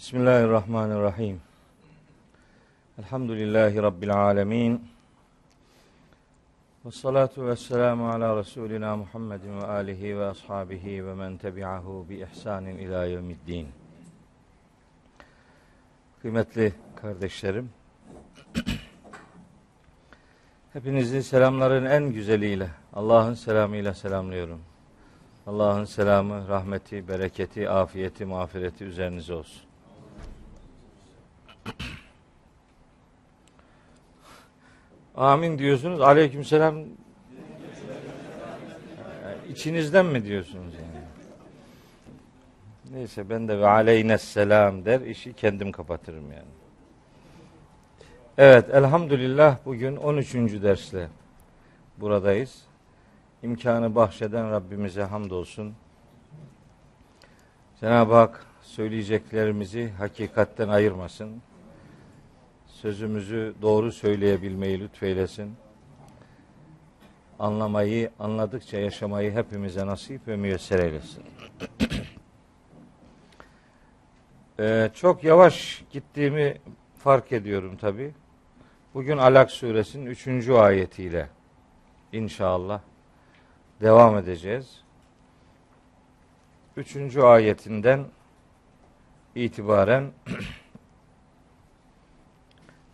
Bismillahirrahmanirrahim. Elhamdülillahi Rabbil alemin. Ve salatu ve selamu ala Resulina Muhammedin ve alihi ve ashabihi ve men tebi'ahu bi ihsanin ila yevmiddin. Kıymetli kardeşlerim, hepinizi selamların en güzeliyle, Allah'ın selamıyla selamlıyorum. Allah'ın selamı, rahmeti, bereketi, afiyeti, mağfireti üzerinize olsun. Amin diyorsunuz. Aleykümselam içinizden mi diyorsunuz yani? Neyse ben de ve aleynes selam der işi kendim kapatırım yani. Evet elhamdülillah bugün 13. dersle buradayız. İmkanı bahşeden Rabbimize hamdolsun. Cenab-ı Hak söyleyeceklerimizi hakikatten ayırmasın sözümüzü doğru söyleyebilmeyi lütfeylesin. Anlamayı, anladıkça yaşamayı hepimize nasip ve müyesser eylesin. ee, çok yavaş gittiğimi fark ediyorum tabi. Bugün Alak suresinin üçüncü ayetiyle inşallah devam edeceğiz. Üçüncü ayetinden itibaren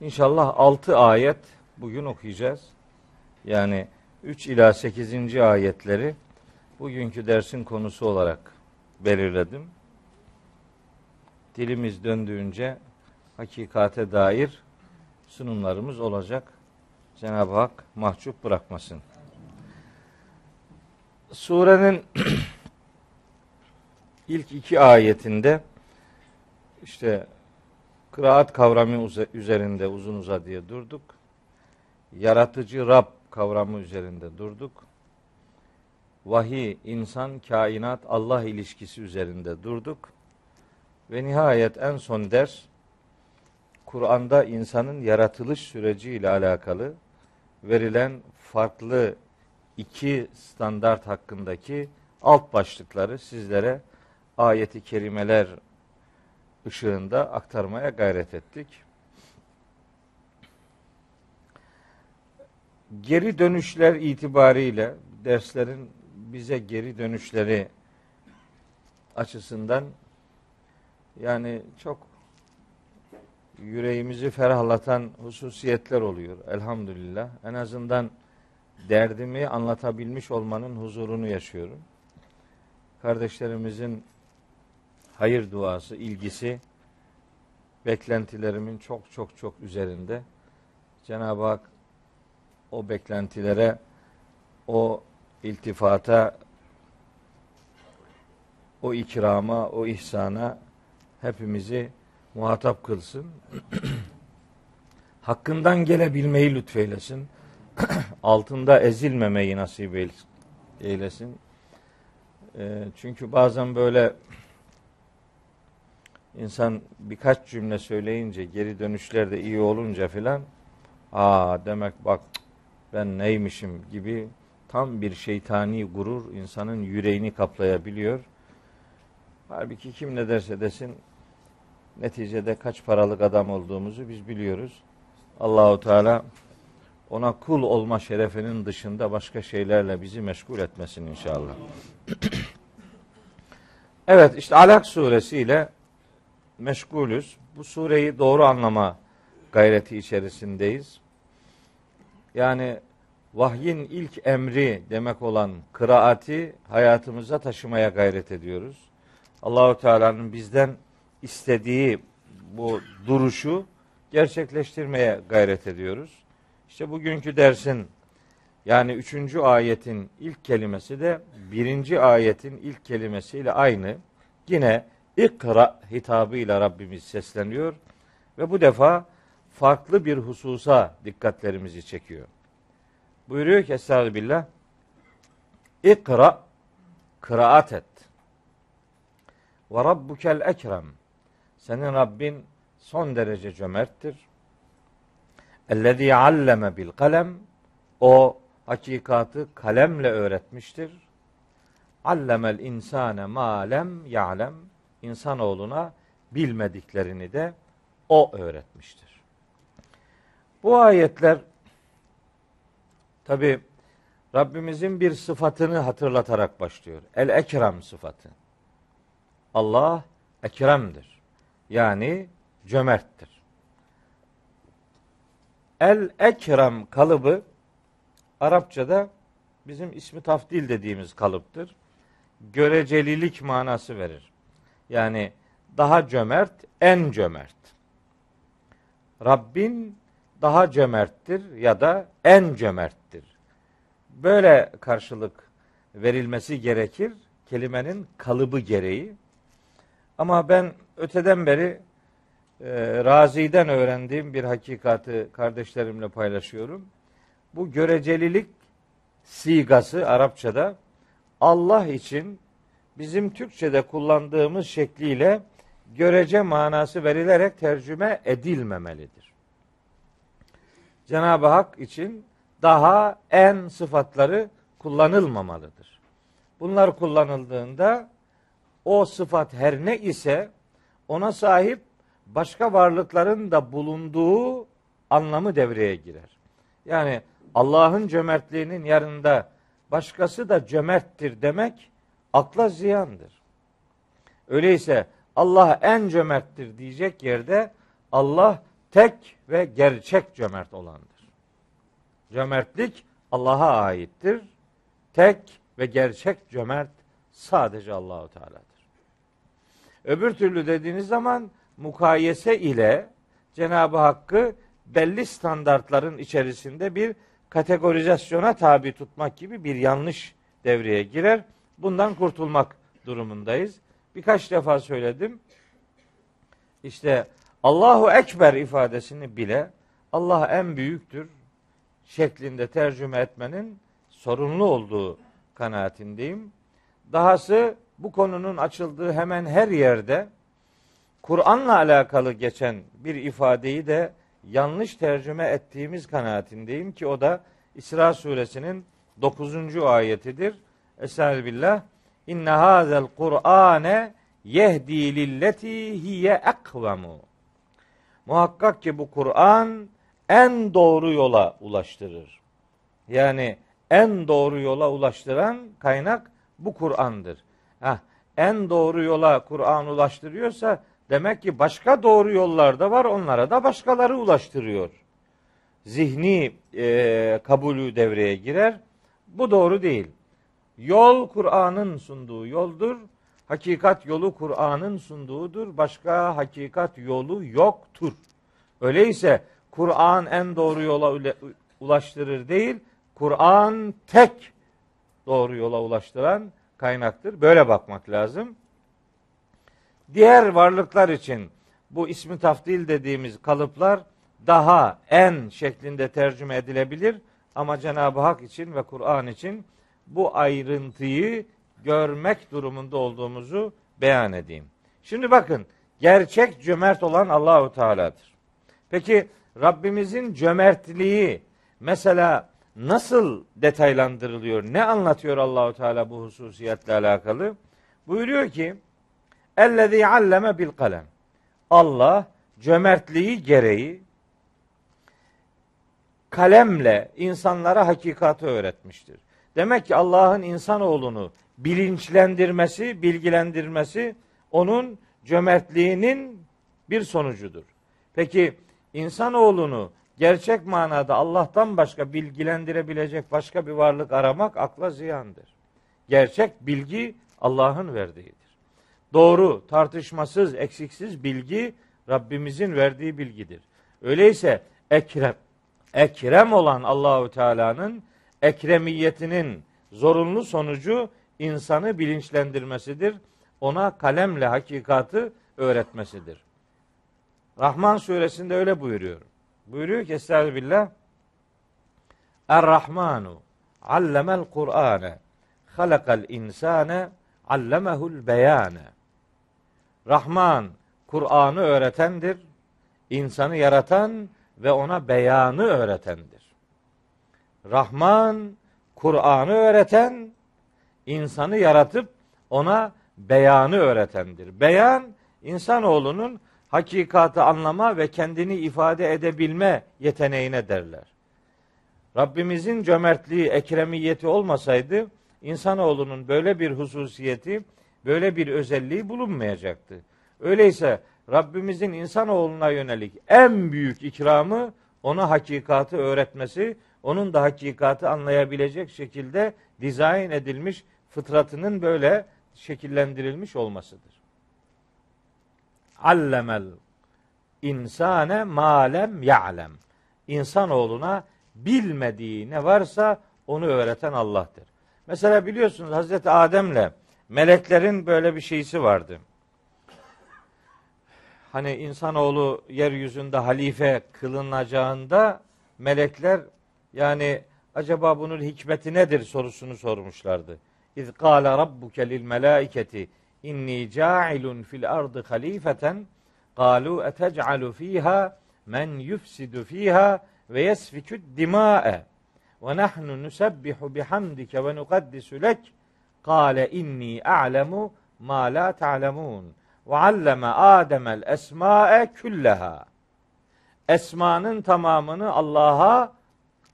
İnşallah 6 ayet bugün okuyacağız. Yani 3 ila 8. ayetleri bugünkü dersin konusu olarak belirledim. Dilimiz döndüğünce hakikate dair sunumlarımız olacak. Cenab-ı Hak mahcup bırakmasın. Surenin ilk iki ayetinde işte Kıraat kavramı üzerinde uzun uzadıya durduk. Yaratıcı Rab kavramı üzerinde durduk. Vahiy, insan, kainat, Allah ilişkisi üzerinde durduk. Ve nihayet en son ders Kur'an'da insanın yaratılış süreci ile alakalı verilen farklı iki standart hakkındaki alt başlıkları sizlere ayeti kerimeler ışığında aktarmaya gayret ettik. Geri dönüşler itibariyle derslerin bize geri dönüşleri açısından yani çok yüreğimizi ferahlatan hususiyetler oluyor elhamdülillah. En azından derdimi anlatabilmiş olmanın huzurunu yaşıyorum. Kardeşlerimizin hayır duası, ilgisi beklentilerimin çok çok çok üzerinde. Cenab-ı Hak o beklentilere, o iltifata, o ikrama, o ihsana hepimizi muhatap kılsın. Hakkından gelebilmeyi lütfeylesin. Altında ezilmemeyi nasip eylesin. Ee, çünkü bazen böyle insan birkaç cümle söyleyince geri dönüşler de iyi olunca filan aa demek bak ben neymişim gibi tam bir şeytani gurur insanın yüreğini kaplayabiliyor. Halbuki kim ne derse desin neticede kaç paralık adam olduğumuzu biz biliyoruz. Allahu Teala ona kul olma şerefinin dışında başka şeylerle bizi meşgul etmesin inşallah. evet işte Alak suresiyle meşgulüz. Bu sureyi doğru anlama gayreti içerisindeyiz. Yani vahyin ilk emri demek olan kıraati hayatımıza taşımaya gayret ediyoruz. Allahu Teala'nın bizden istediği bu duruşu gerçekleştirmeye gayret ediyoruz. İşte bugünkü dersin yani üçüncü ayetin ilk kelimesi de birinci ayetin ilk kelimesiyle aynı. Yine İkra hitabıyla Rabbimiz sesleniyor ve bu defa farklı bir hususa dikkatlerimizi çekiyor. Buyuruyor ki Estağfirullah İkra kıraat et. Ve rabbukel ekrem. Senin Rabbin son derece cömerttir. Ellezî alleme bil kalem. O hakikatı kalemle öğretmiştir. Allemel insane ma lem ya'lem insanoğluna bilmediklerini de o öğretmiştir. Bu ayetler tabi Rabbimizin bir sıfatını hatırlatarak başlıyor. El Ekrem sıfatı. Allah ekremdir. Yani cömerttir. El Ekrem kalıbı Arapçada bizim ismi tafdil dediğimiz kalıptır. Görecelilik manası verir. Yani daha cömert, en cömert. Rabbin daha cömerttir ya da en cömerttir. Böyle karşılık verilmesi gerekir kelimenin kalıbı gereği. Ama ben öteden beri e, Razi'den öğrendiğim bir hakikati kardeşlerimle paylaşıyorum. Bu görecelilik sigası Arapçada Allah için bizim Türkçe'de kullandığımız şekliyle görece manası verilerek tercüme edilmemelidir. Cenab-ı Hak için daha en sıfatları kullanılmamalıdır. Bunlar kullanıldığında o sıfat her ne ise ona sahip başka varlıkların da bulunduğu anlamı devreye girer. Yani Allah'ın cömertliğinin yanında başkası da cömerttir demek akla ziyandır. Öyleyse Allah en cömerttir diyecek yerde Allah tek ve gerçek cömert olandır. Cömertlik Allah'a aittir. Tek ve gerçek cömert sadece Allahu Teala'dır. Öbür türlü dediğiniz zaman mukayese ile Cenab-ı Hakk'ı belli standartların içerisinde bir kategorizasyona tabi tutmak gibi bir yanlış devreye girer. Bundan kurtulmak durumundayız. Birkaç defa söyledim. İşte Allahu Ekber ifadesini bile Allah en büyüktür şeklinde tercüme etmenin sorunlu olduğu kanaatindeyim. Dahası bu konunun açıldığı hemen her yerde Kur'an'la alakalı geçen bir ifadeyi de yanlış tercüme ettiğimiz kanaatindeyim ki o da İsra suresinin 9. ayetidir. Estağfirullah. İnne hazel Kur'ane yehdi lilleti hiye ekvemu. Muhakkak ki bu Kur'an en doğru yola ulaştırır. Yani en doğru yola ulaştıran kaynak bu Kur'an'dır. Heh, en doğru yola Kur'an ulaştırıyorsa demek ki başka doğru yollar da var onlara da başkaları ulaştırıyor. Zihni e, kabulü devreye girer. Bu doğru değil. Yol Kur'an'ın sunduğu yoldur. Hakikat yolu Kur'an'ın sunduğudur. Başka hakikat yolu yoktur. Öyleyse Kur'an en doğru yola ulaştırır değil, Kur'an tek doğru yola ulaştıran kaynaktır. Böyle bakmak lazım. Diğer varlıklar için bu ismi tafdil dediğimiz kalıplar daha en şeklinde tercüme edilebilir ama Cenab-ı Hak için ve Kur'an için bu ayrıntıyı görmek durumunda olduğumuzu beyan edeyim. Şimdi bakın gerçek cömert olan Allahu Teala'dır. Peki Rabbimizin cömertliği mesela nasıl detaylandırılıyor? Ne anlatıyor Allahu Teala bu hususiyetle alakalı? Buyuruyor ki: "Ellezî alleme bil kalem." Allah cömertliği gereği kalemle insanlara hakikati öğretmiştir. Demek ki Allah'ın insanoğlunu bilinçlendirmesi, bilgilendirmesi onun cömertliğinin bir sonucudur. Peki insanoğlunu gerçek manada Allah'tan başka bilgilendirebilecek başka bir varlık aramak akla ziyandır. Gerçek bilgi Allah'ın verdiğidir. Doğru, tartışmasız, eksiksiz bilgi Rabbimizin verdiği bilgidir. Öyleyse ekrem, ekrem olan Allahu Teala'nın ekremiyetinin zorunlu sonucu insanı bilinçlendirmesidir. Ona kalemle hakikatı öğretmesidir. Rahman suresinde öyle buyuruyor. Buyuruyor ki Estağfirullah Er-Rahmanu allemel Kur'ane halakal insane allemehul beyane Rahman Kur'an'ı öğretendir. insanı yaratan ve ona beyanı öğretendir. Rahman Kur'an'ı öğreten, insanı yaratıp ona beyanı öğretendir. Beyan insanoğlunun hakikatı anlama ve kendini ifade edebilme yeteneğine derler. Rabbimizin cömertliği, ekremiyeti olmasaydı insanoğlunun böyle bir hususiyeti, böyle bir özelliği bulunmayacaktı. Öyleyse Rabbimizin insanoğluna yönelik en büyük ikramı ona hakikatı öğretmesi, onun da hakikatı anlayabilecek şekilde dizayn edilmiş fıtratının böyle şekillendirilmiş olmasıdır. Allemel insane malem ya'lem. İnsanoğluna bilmediği ne varsa onu öğreten Allah'tır. Mesela biliyorsunuz Hazreti Adem'le meleklerin böyle bir şeysi vardı. Hani insanoğlu yeryüzünde halife kılınacağında melekler yani acaba bunun hikmeti nedir sorusunu sormuşlardı. İz kâle rabbuke lil melâiketi inni câilun fil ardı halifeten kalu etec'alu fiha men yufsidu fiha ve yesfikü dima'e ve nahnu nusebbihu bihamdike ve nukaddisu lek kâle inni a'lemu ma la ta'lemun ve alleme Adem'el esma'e külleha esmanın tamamını Allah'a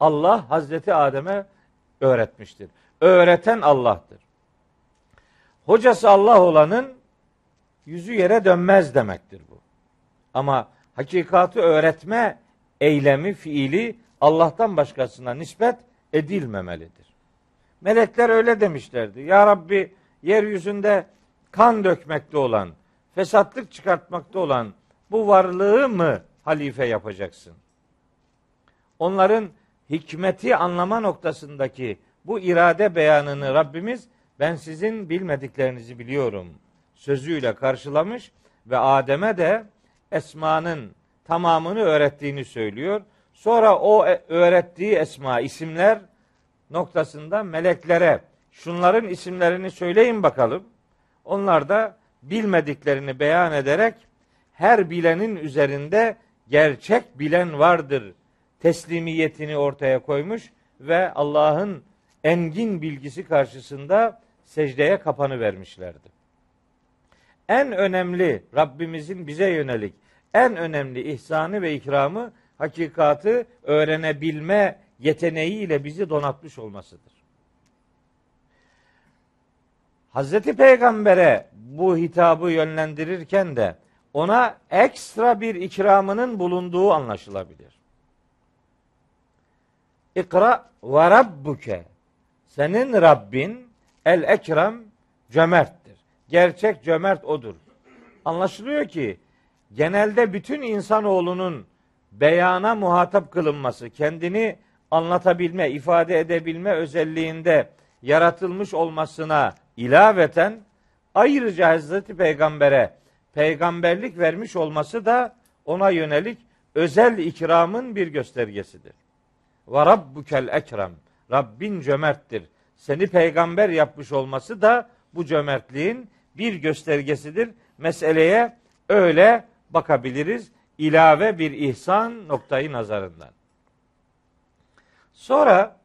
Allah Hazreti Adem'e öğretmiştir. Öğreten Allah'tır. Hocası Allah olanın yüzü yere dönmez demektir bu. Ama hakikatı öğretme eylemi, fiili Allah'tan başkasına nispet edilmemelidir. Melekler öyle demişlerdi. Ya Rabbi yeryüzünde kan dökmekte olan, fesatlık çıkartmakta olan bu varlığı mı halife yapacaksın? Onların hikmeti anlama noktasındaki bu irade beyanını Rabbimiz ben sizin bilmediklerinizi biliyorum sözüyle karşılamış ve Adem'e de esmanın tamamını öğrettiğini söylüyor. Sonra o e, öğrettiği esma isimler noktasında meleklere şunların isimlerini söyleyin bakalım. Onlar da bilmediklerini beyan ederek her bilenin üzerinde gerçek bilen vardır teslimiyetini ortaya koymuş ve Allah'ın engin bilgisi karşısında secdeye kapanı vermişlerdi. En önemli Rabbimizin bize yönelik en önemli ihsanı ve ikramı hakikatı öğrenebilme yeteneğiyle bizi donatmış olmasıdır. Hazreti Peygamber'e bu hitabı yönlendirirken de ona ekstra bir ikramının bulunduğu anlaşılabilir. İkra ve rabbuke. Senin Rabbin el ekrem cömerttir. Gerçek cömert odur. Anlaşılıyor ki genelde bütün insanoğlunun beyana muhatap kılınması, kendini anlatabilme, ifade edebilme özelliğinde yaratılmış olmasına ilaveten ayrıca Hazreti Peygamber'e peygamberlik vermiş olması da ona yönelik özel ikramın bir göstergesidir. Ve rabbukel ekrem. Rabbin cömerttir. Seni peygamber yapmış olması da bu cömertliğin bir göstergesidir. Meseleye öyle bakabiliriz. İlave bir ihsan noktayı nazarından. Sonra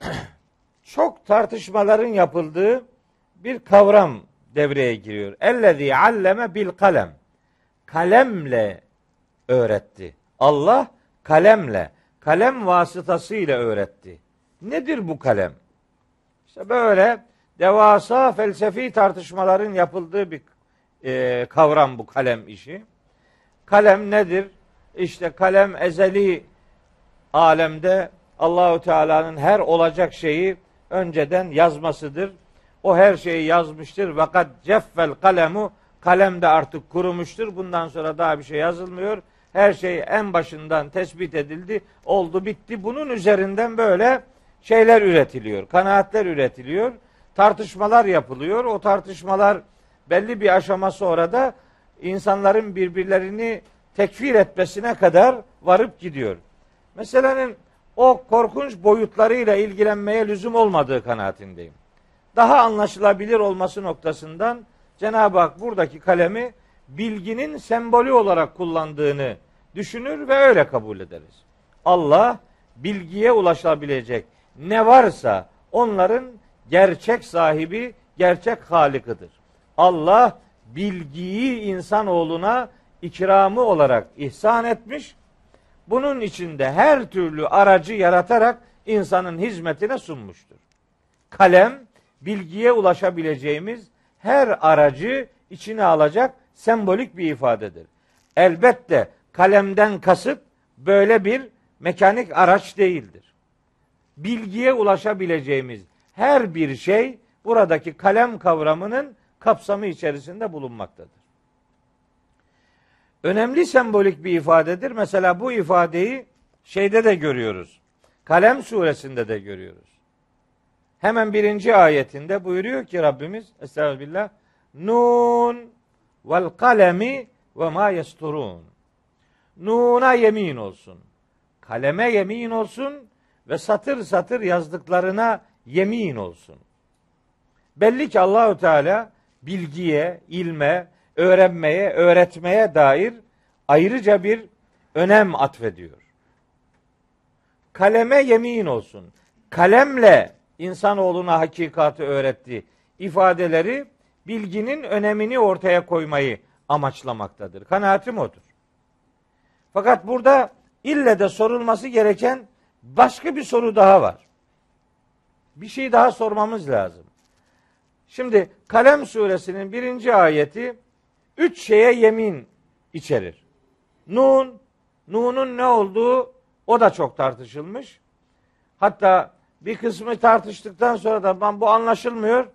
çok tartışmaların yapıldığı bir kavram devreye giriyor. Ellezî alleme bil kalem. Kalemle öğretti. Allah kalemle, kalem vasıtasıyla öğretti. Nedir bu kalem? İşte böyle devasa felsefi tartışmaların yapıldığı bir e, kavram bu kalem işi. Kalem nedir? İşte kalem ezeli alemde Allahu Teala'nın her olacak şeyi önceden yazmasıdır. O her şeyi yazmıştır. Fakat ceffel kalemu kalem de artık kurumuştur. Bundan sonra daha bir şey yazılmıyor. Her şey en başından tespit edildi. Oldu bitti. Bunun üzerinden böyle şeyler üretiliyor. Kanaatler üretiliyor. Tartışmalar yapılıyor. O tartışmalar belli bir aşama sonra da insanların birbirlerini tekfir etmesine kadar varıp gidiyor. Meselenin o korkunç boyutlarıyla ilgilenmeye lüzum olmadığı kanaatindeyim. Daha anlaşılabilir olması noktasından Cenab-ı Hak buradaki kalemi bilginin sembolü olarak kullandığını düşünür ve öyle kabul ederiz. Allah bilgiye ulaşabilecek ne varsa onların gerçek sahibi, gerçek halikıdır. Allah bilgiyi insanoğluna ikramı olarak ihsan etmiş. Bunun içinde her türlü aracı yaratarak insanın hizmetine sunmuştur. Kalem bilgiye ulaşabileceğimiz her aracı içine alacak sembolik bir ifadedir. Elbette kalemden kasıt böyle bir mekanik araç değildir. Bilgiye ulaşabileceğimiz her bir şey buradaki kalem kavramının kapsamı içerisinde bulunmaktadır. Önemli sembolik bir ifadedir. Mesela bu ifadeyi şeyde de görüyoruz. Kalem suresinde de görüyoruz. Hemen birinci ayetinde buyuruyor ki Rabbimiz Estağfirullah Nun vel kalemi ve ma yesturun. Nun'a yemin olsun. Kaleme yemin olsun ve satır satır yazdıklarına yemin olsun. Belli ki Allahü Teala bilgiye, ilme, öğrenmeye, öğretmeye dair ayrıca bir önem atfediyor. Kaleme yemin olsun. Kalemle insanoğluna hakikatı öğretti ifadeleri bilginin önemini ortaya koymayı amaçlamaktadır. Kanaatim odur. Fakat burada ille de sorulması gereken başka bir soru daha var. Bir şey daha sormamız lazım. Şimdi Kalem suresinin birinci ayeti üç şeye yemin içerir. Nun, Nun'un ne olduğu o da çok tartışılmış. Hatta bir kısmı tartıştıktan sonra da ben bu anlaşılmıyor,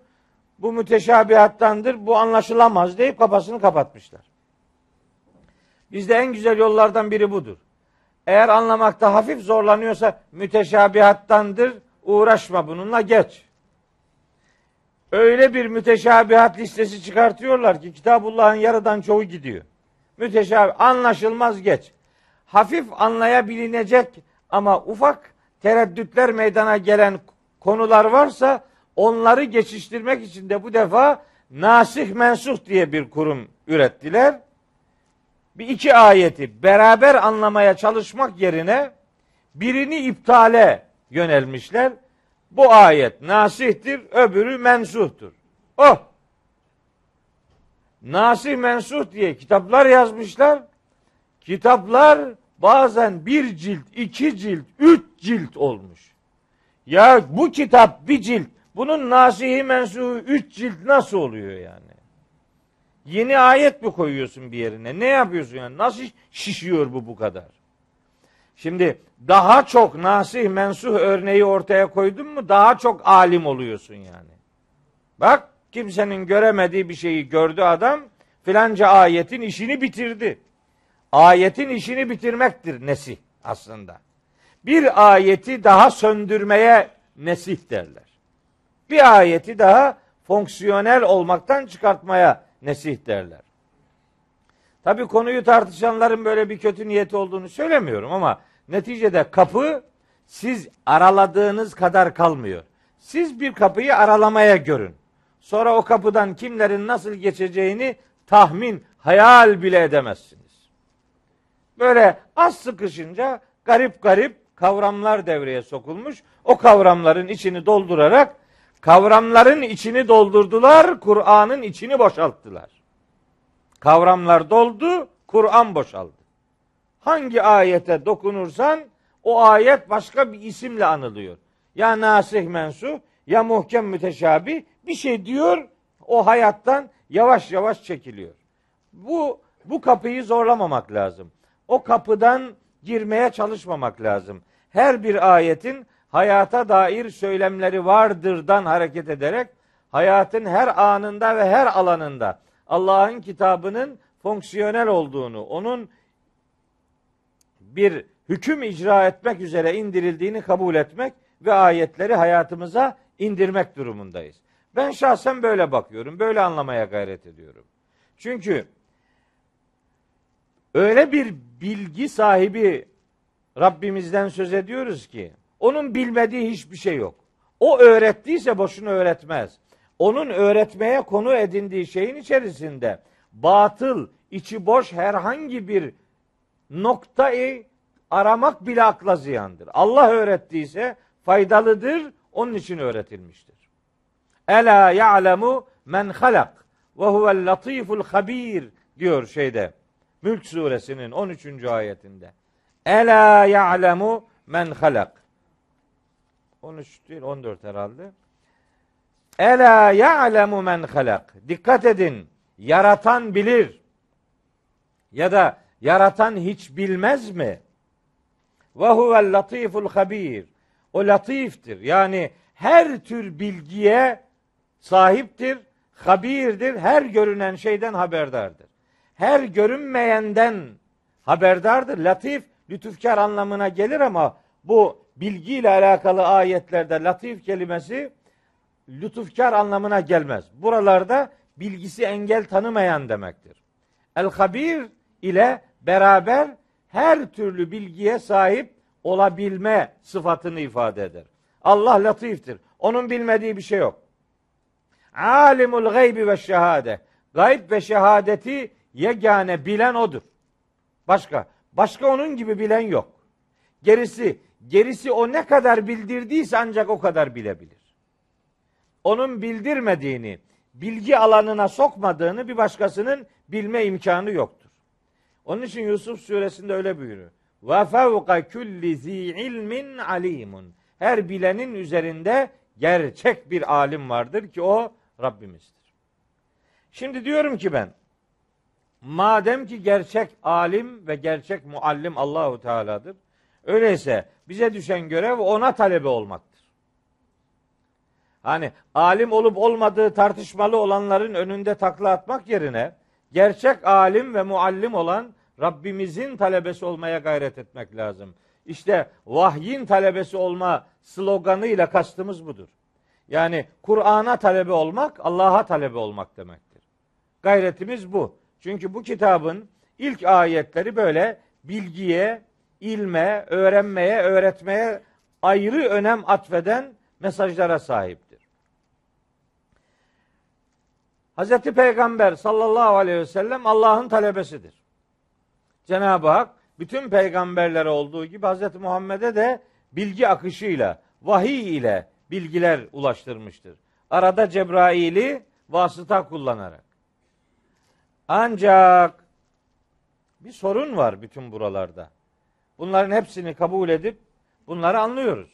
bu müteşabihattandır, bu anlaşılamaz deyip kafasını kapatmışlar. Bizde en güzel yollardan biri budur. Eğer anlamakta hafif zorlanıyorsa müteşabihattandır, uğraşma bununla geç. Öyle bir müteşabihat listesi çıkartıyorlar ki Kitabullah'ın yarıdan çoğu gidiyor. Müteşabih, anlaşılmaz geç. Hafif anlayabilinecek ama ufak tereddütler meydana gelen konular varsa onları geçiştirmek için de bu defa nasih mensuh diye bir kurum ürettiler. Bir iki ayeti beraber anlamaya çalışmak yerine birini iptale yönelmişler. Bu ayet nasihtir, öbürü mensuhtur. Oh! Nasih mensuh diye kitaplar yazmışlar. Kitaplar bazen bir cilt, iki cilt, üç cilt olmuş. Ya bu kitap bir cilt, bunun nasihi mensuhu üç cilt nasıl oluyor yani? Yeni ayet mi koyuyorsun bir yerine? Ne yapıyorsun yani? Nasıl şişiyor bu bu kadar? Şimdi daha çok nasih mensuh örneği ortaya koydun mu daha çok alim oluyorsun yani. Bak kimsenin göremediği bir şeyi gördü adam filanca ayetin işini bitirdi. Ayetin işini bitirmektir nesih aslında. Bir ayeti daha söndürmeye nesih derler. Bir ayeti daha fonksiyonel olmaktan çıkartmaya nesih derler. Tabi konuyu tartışanların böyle bir kötü niyeti olduğunu söylemiyorum ama neticede kapı siz araladığınız kadar kalmıyor. Siz bir kapıyı aralamaya görün. Sonra o kapıdan kimlerin nasıl geçeceğini tahmin, hayal bile edemezsiniz. Böyle az sıkışınca garip garip kavramlar devreye sokulmuş. O kavramların içini doldurarak kavramların içini doldurdular, Kur'an'ın içini boşalttılar. Kavramlar doldu, Kur'an boşaldı. Hangi ayete dokunursan o ayet başka bir isimle anılıyor. Ya nasih mensuh ya muhkem müteşabi bir şey diyor o hayattan yavaş yavaş çekiliyor. Bu bu kapıyı zorlamamak lazım. O kapıdan girmeye çalışmamak lazım. Her bir ayetin hayata dair söylemleri vardırdan hareket ederek hayatın her anında ve her alanında Allah'ın kitabının fonksiyonel olduğunu, onun bir hüküm icra etmek üzere indirildiğini kabul etmek ve ayetleri hayatımıza indirmek durumundayız. Ben şahsen böyle bakıyorum, böyle anlamaya gayret ediyorum. Çünkü öyle bir bilgi sahibi Rabbimizden söz ediyoruz ki onun bilmediği hiçbir şey yok. O öğrettiyse boşuna öğretmez. Onun öğretmeye konu edindiği şeyin içerisinde batıl, içi boş herhangi bir noktayı aramak bile akla ziyandır. Allah öğrettiyse faydalıdır, onun için öğretilmiştir. Ela ya'lemu men halak ve huvel latiful habir diyor şeyde. Mülk suresinin 13. ayetinde. Ela ya'lemu men halak. 13 değil 14 herhalde. Ela ya'lemu men halak. Dikkat edin. Yaratan bilir. Ya da yaratan hiç bilmez mi? Ve huvel latiful habir. O latiftir. Yani her tür bilgiye sahiptir, habirdir, her görünen şeyden haberdardır. Her görünmeyenden haberdardır. Latif, lütufkar anlamına gelir ama bu bilgiyle alakalı ayetlerde latif kelimesi lütufkar anlamına gelmez. Buralarda bilgisi engel tanımayan demektir. El habir ile beraber her türlü bilgiye sahip olabilme sıfatını ifade eder. Allah latiftir. Onun bilmediği bir şey yok. Alimul gaybi ve şehade. Gayb ve şehadeti yegane bilen odur. Başka. Başka onun gibi bilen yok. Gerisi, gerisi o ne kadar bildirdiyse ancak o kadar bilebilir. Onun bildirmediğini, bilgi alanına sokmadığını bir başkasının bilme imkanı yoktur. Onun için Yusuf suresinde öyle buyuruyor. Ve fevka kulli zi ilmin alimun. Her bilenin üzerinde gerçek bir alim vardır ki o Rabbimizdir. Şimdi diyorum ki ben madem ki gerçek alim ve gerçek muallim Allahu Teala'dır. Öyleyse bize düşen görev ona talebe olmaktır. Hani alim olup olmadığı tartışmalı olanların önünde takla atmak yerine gerçek alim ve muallim olan Rabbimizin talebesi olmaya gayret etmek lazım. İşte vahyin talebesi olma sloganıyla kastımız budur. Yani Kur'an'a talebe olmak, Allah'a talebe olmak demektir. Gayretimiz bu. Çünkü bu kitabın ilk ayetleri böyle bilgiye, ilme, öğrenmeye, öğretmeye ayrı önem atfeden mesajlara sahiptir. Hz. Peygamber sallallahu aleyhi ve sellem Allah'ın talebesidir. Cenab-ı Hak bütün peygamberlere olduğu gibi Hz. Muhammed'e de bilgi akışıyla, vahiy ile bilgiler ulaştırmıştır. Arada Cebrail'i vasıta kullanarak. Ancak bir sorun var bütün buralarda. Bunların hepsini kabul edip bunları anlıyoruz.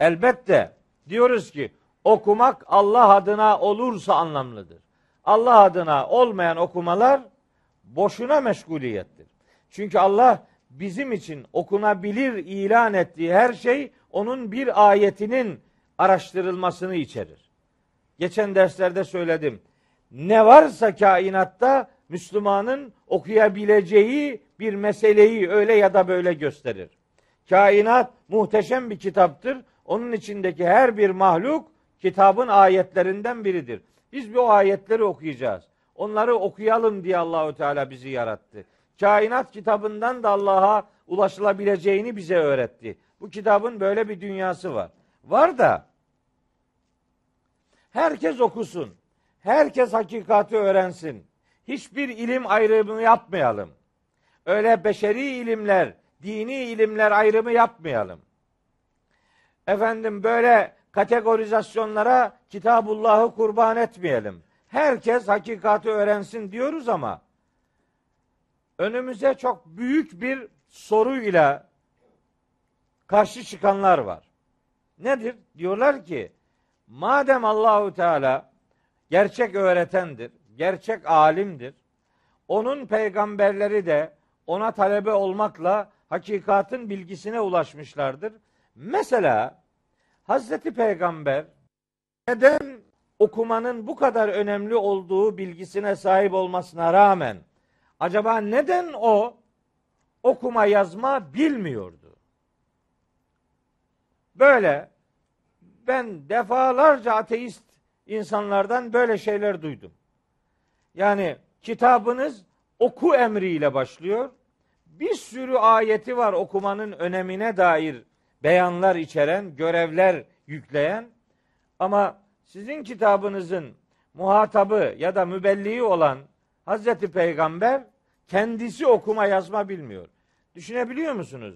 Elbette diyoruz ki okumak Allah adına olursa anlamlıdır. Allah adına olmayan okumalar boşuna meşguliyettir. Çünkü Allah bizim için okunabilir ilan ettiği her şey onun bir ayetinin araştırılmasını içerir. Geçen derslerde söyledim. Ne varsa kainatta Müslümanın okuyabileceği bir meseleyi öyle ya da böyle gösterir. Kainat muhteşem bir kitaptır. Onun içindeki her bir mahluk kitabın ayetlerinden biridir. Biz bu ayetleri okuyacağız. Onları okuyalım diye Allahu Teala bizi yarattı. Kainat kitabından da Allah'a ulaşılabileceğini bize öğretti. Bu kitabın böyle bir dünyası var. Var da herkes okusun. Herkes hakikati öğrensin. Hiçbir ilim ayrımı yapmayalım. Öyle beşeri ilimler, dini ilimler ayrımı yapmayalım. Efendim böyle kategorizasyonlara Kitabullah'ı kurban etmeyelim. Herkes hakikati öğrensin diyoruz ama önümüze çok büyük bir soruyla karşı çıkanlar var. Nedir? Diyorlar ki madem Allahu Teala gerçek öğretendir, gerçek alimdir. Onun peygamberleri de ona talebe olmakla hakikatin bilgisine ulaşmışlardır. Mesela Hazreti Peygamber neden okumanın bu kadar önemli olduğu bilgisine sahip olmasına rağmen acaba neden o okuma yazma bilmiyordu? Böyle ben defalarca ateist insanlardan böyle şeyler duydum. Yani kitabınız oku emriyle başlıyor. Bir sürü ayeti var okumanın önemine dair beyanlar içeren, görevler yükleyen ama sizin kitabınızın muhatabı ya da mübelliği olan Hazreti Peygamber kendisi okuma yazma bilmiyor. Düşünebiliyor musunuz?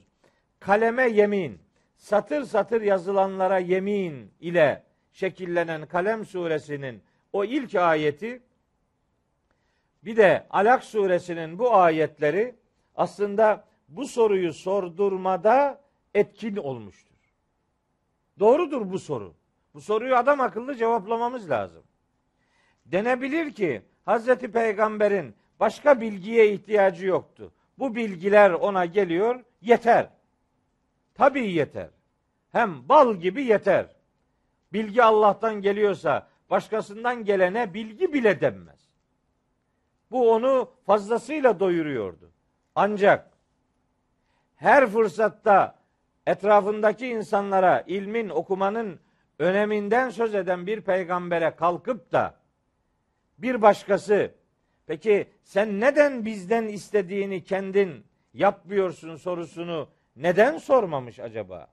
Kaleme yemin, satır satır yazılanlara yemin ile şekillenen Kalem suresinin o ilk ayeti Bir de Alak suresinin bu ayetleri aslında bu soruyu sordurmada etkin olmuştur. Doğrudur bu soru. Bu soruyu adam akıllı cevaplamamız lazım. Denebilir ki Hazreti Peygamber'in başka bilgiye ihtiyacı yoktu. Bu bilgiler ona geliyor, yeter. Tabii yeter. Hem bal gibi yeter. Bilgi Allah'tan geliyorsa başkasından gelene bilgi bile denmez. Bu onu fazlasıyla doyuruyordu. Ancak her fırsatta etrafındaki insanlara ilmin, okumanın öneminden söz eden bir peygambere kalkıp da bir başkası peki sen neden bizden istediğini kendin yapmıyorsun sorusunu neden sormamış acaba?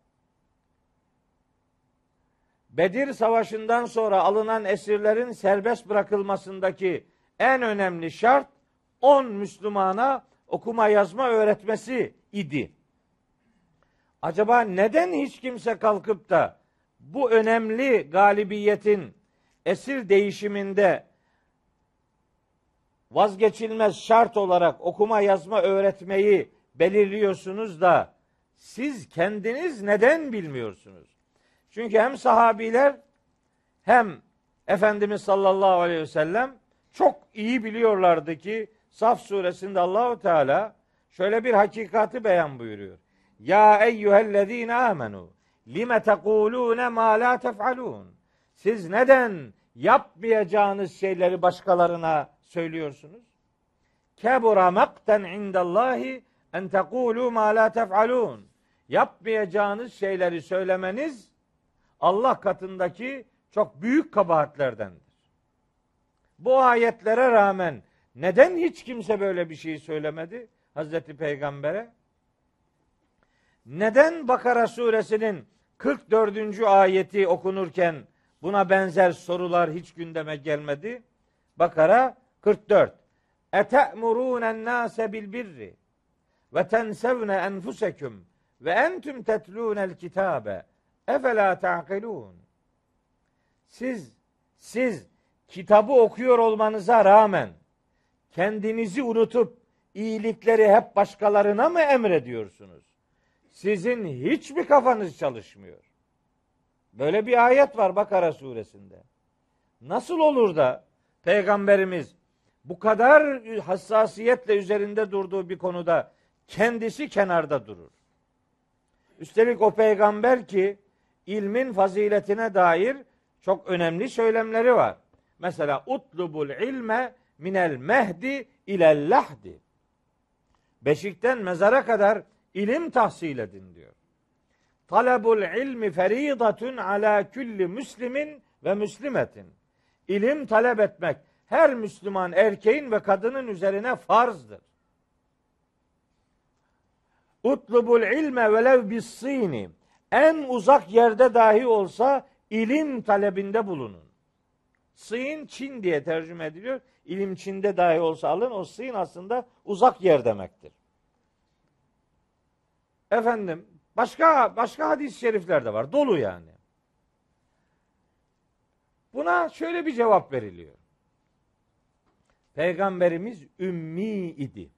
Bedir Savaşı'ndan sonra alınan esirlerin serbest bırakılmasındaki en önemli şart 10 Müslümana okuma yazma öğretmesi idi. Acaba neden hiç kimse kalkıp da bu önemli galibiyetin esir değişiminde vazgeçilmez şart olarak okuma yazma öğretmeyi belirliyorsunuz da siz kendiniz neden bilmiyorsunuz? Çünkü hem sahabiler hem Efendimiz sallallahu aleyhi ve sellem çok iyi biliyorlardı ki Saf suresinde Allahu Teala şöyle bir hakikati beyan buyuruyor. Ya eyyühellezine amenu lime tekulune ma la tef'alun. Siz neden yapmayacağınız şeyleri başkalarına söylüyorsunuz? Kebura makten indallahi en tekulu ma la tef'alun. Yapmayacağınız şeyleri söylemeniz Allah katındaki çok büyük kabahatlerdendir. Bu ayetlere rağmen neden hiç kimse böyle bir şey söylemedi Hazreti Peygamber'e? Neden Bakara suresinin 44. ayeti okunurken buna benzer sorular hiç gündeme gelmedi? Bakara 44. Ete'murûnen nâse bil birri ve tensevne enfuseküm ve entüm tetlûnel kitâbe efela ta'kilûn. Siz siz kitabı okuyor olmanıza rağmen kendinizi unutup iyilikleri hep başkalarına mı emrediyorsunuz? Sizin hiç mi kafanız çalışmıyor? Böyle bir ayet var Bakara suresinde. Nasıl olur da peygamberimiz bu kadar hassasiyetle üzerinde durduğu bir konuda kendisi kenarda durur. Üstelik o peygamber ki ilmin faziletine dair çok önemli söylemleri var. Mesela utlubul ilme minel mehdi ilel lahdi. Beşikten mezara kadar ilim tahsil edin diyor. Talebul ilmi feridatun ala külli müslimin ve müslimetin. İlim talep etmek her Müslüman erkeğin ve kadının üzerine farzdır. Utlubul ilme velev bis sini. En uzak yerde dahi olsa ilim talebinde bulunun. Sıyın Çin diye tercüme ediliyor. İlim Çin'de dahi olsa alın. O sıyın aslında uzak yer demektir. Efendim başka başka hadis-i şerifler de var. Dolu yani. Buna şöyle bir cevap veriliyor. Peygamberimiz ümmi idi.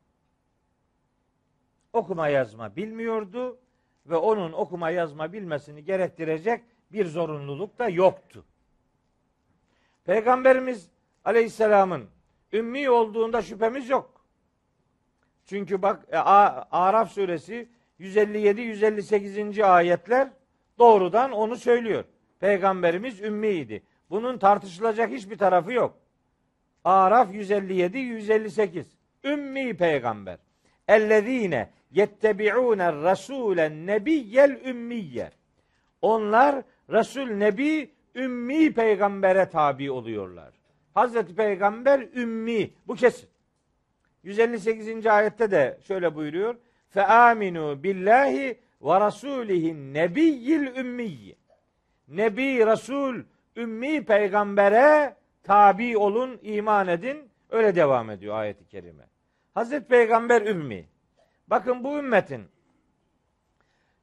Okuma yazma bilmiyordu ve onun okuma yazma bilmesini gerektirecek bir zorunluluk da yoktu. Peygamberimiz Aleyhisselam'ın ümmi olduğunda şüphemiz yok. Çünkü bak e, Araf suresi 157-158. ayetler doğrudan onu söylüyor. Peygamberimiz ümmiydi. Bunun tartışılacak hiçbir tarafı yok. Araf 157-158. Ümmi peygamber. Ellezine yettebi'ûne rasûlen nebiyyel ümmiyye. Onlar Resul Nebi ümmi peygambere tabi oluyorlar. Hazreti Peygamber ümmi. Bu kesin. 158. ayette de şöyle buyuruyor. Fe aminu billahi ve rasulihin nebiyyil ümmiyyi. Nebi, Resul, ümmi peygambere tabi olun, iman edin. Öyle devam ediyor ayeti kerime. Hazreti Peygamber ümmi. Bakın bu ümmetin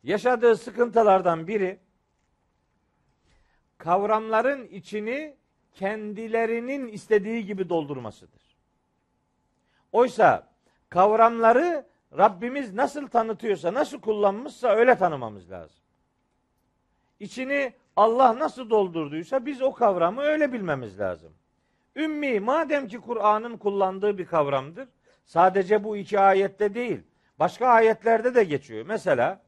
yaşadığı sıkıntılardan biri kavramların içini kendilerinin istediği gibi doldurmasıdır. Oysa kavramları Rabbimiz nasıl tanıtıyorsa, nasıl kullanmışsa öyle tanımamız lazım. İçini Allah nasıl doldurduysa biz o kavramı öyle bilmemiz lazım. Ümmi madem ki Kur'an'ın kullandığı bir kavramdır. Sadece bu iki ayette değil. Başka ayetlerde de geçiyor. Mesela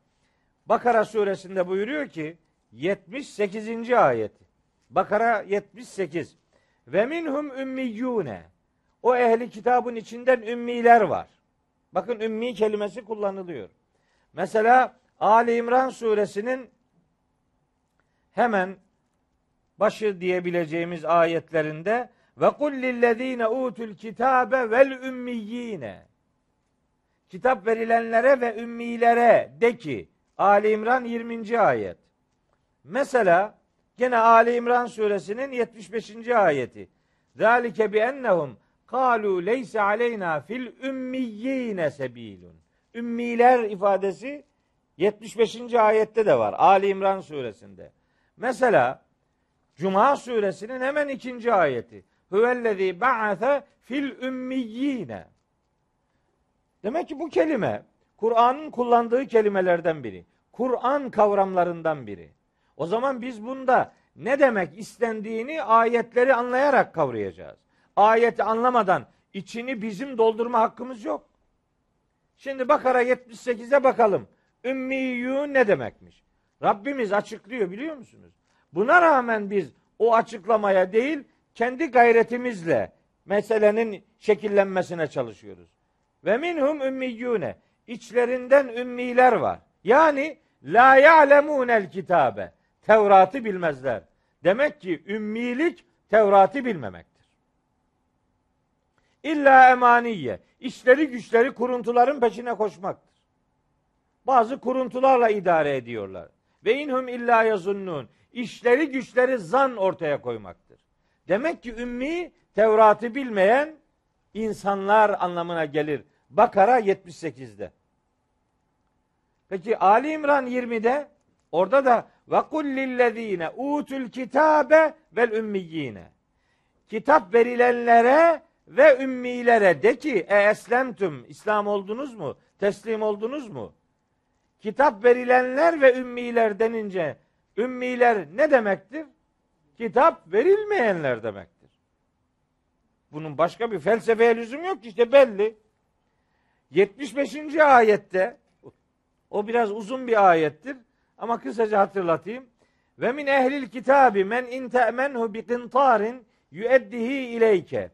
Bakara suresinde buyuruyor ki 78. ayet. Bakara 78. Ve minhum ümmiyyune. O ehli kitabın içinden ümmiler var. Bakın ümmi kelimesi kullanılıyor. Mesela Ali İmran suresinin hemen başı diyebileceğimiz ayetlerinde ve kul lillezine utul kitabe vel ümmiyine kitap verilenlere ve ümmilere de ki Ali İmran 20. ayet. Mesela gene Ali İmran suresinin 75. ayeti. Zalike bi ennehum kalu leyse aleyna fil ümmiyine sebilun. Ümmiler ifadesi 75. ayette de var. Ali İmran suresinde. Mesela Cuma suresinin hemen ikinci ayeti. Huvellezî ba'ase fil ümmiyine. Demek ki bu kelime Kur'an'ın kullandığı kelimelerden biri. Kur'an kavramlarından biri. O zaman biz bunda ne demek istendiğini ayetleri anlayarak kavrayacağız. Ayeti anlamadan içini bizim doldurma hakkımız yok. Şimdi Bakara 78'e bakalım. Ümmiyyun ne demekmiş? Rabbimiz açıklıyor biliyor musunuz? Buna rağmen biz o açıklamaya değil kendi gayretimizle meselenin şekillenmesine çalışıyoruz. Ve minhum ümmiyyune. İçlerinden ümmiler var. Yani la ya'lemunel kitabe. Tevrat'ı bilmezler. Demek ki ümmilik Tevrat'ı bilmemektir. İlla emaniye. İşleri güçleri kuruntuların peşine koşmaktır. Bazı kuruntularla idare ediyorlar. Ve inhum illa yazunnun. İşleri güçleri zan ortaya koymaktır. Demek ki ümmi Tevrat'ı bilmeyen insanlar anlamına gelir. Bakara 78'de. Peki Ali İmran 20'de orada da ve kul lillezine utul kitabe vel ümmiyine. Kitap verilenlere ve ümmilere de ki e eslemtüm İslam oldunuz mu? Teslim oldunuz mu? Kitap verilenler ve ümmiler denince ümmiler ne demektir? Kitap verilmeyenler demektir. Bunun başka bir felsefeye lüzum yok ki işte belli. 75. ayette o biraz uzun bir ayettir ama kısaca hatırlatayım. Ve min ehlil kitabi men in te'menhu bi qintarin yueddihi ileyke.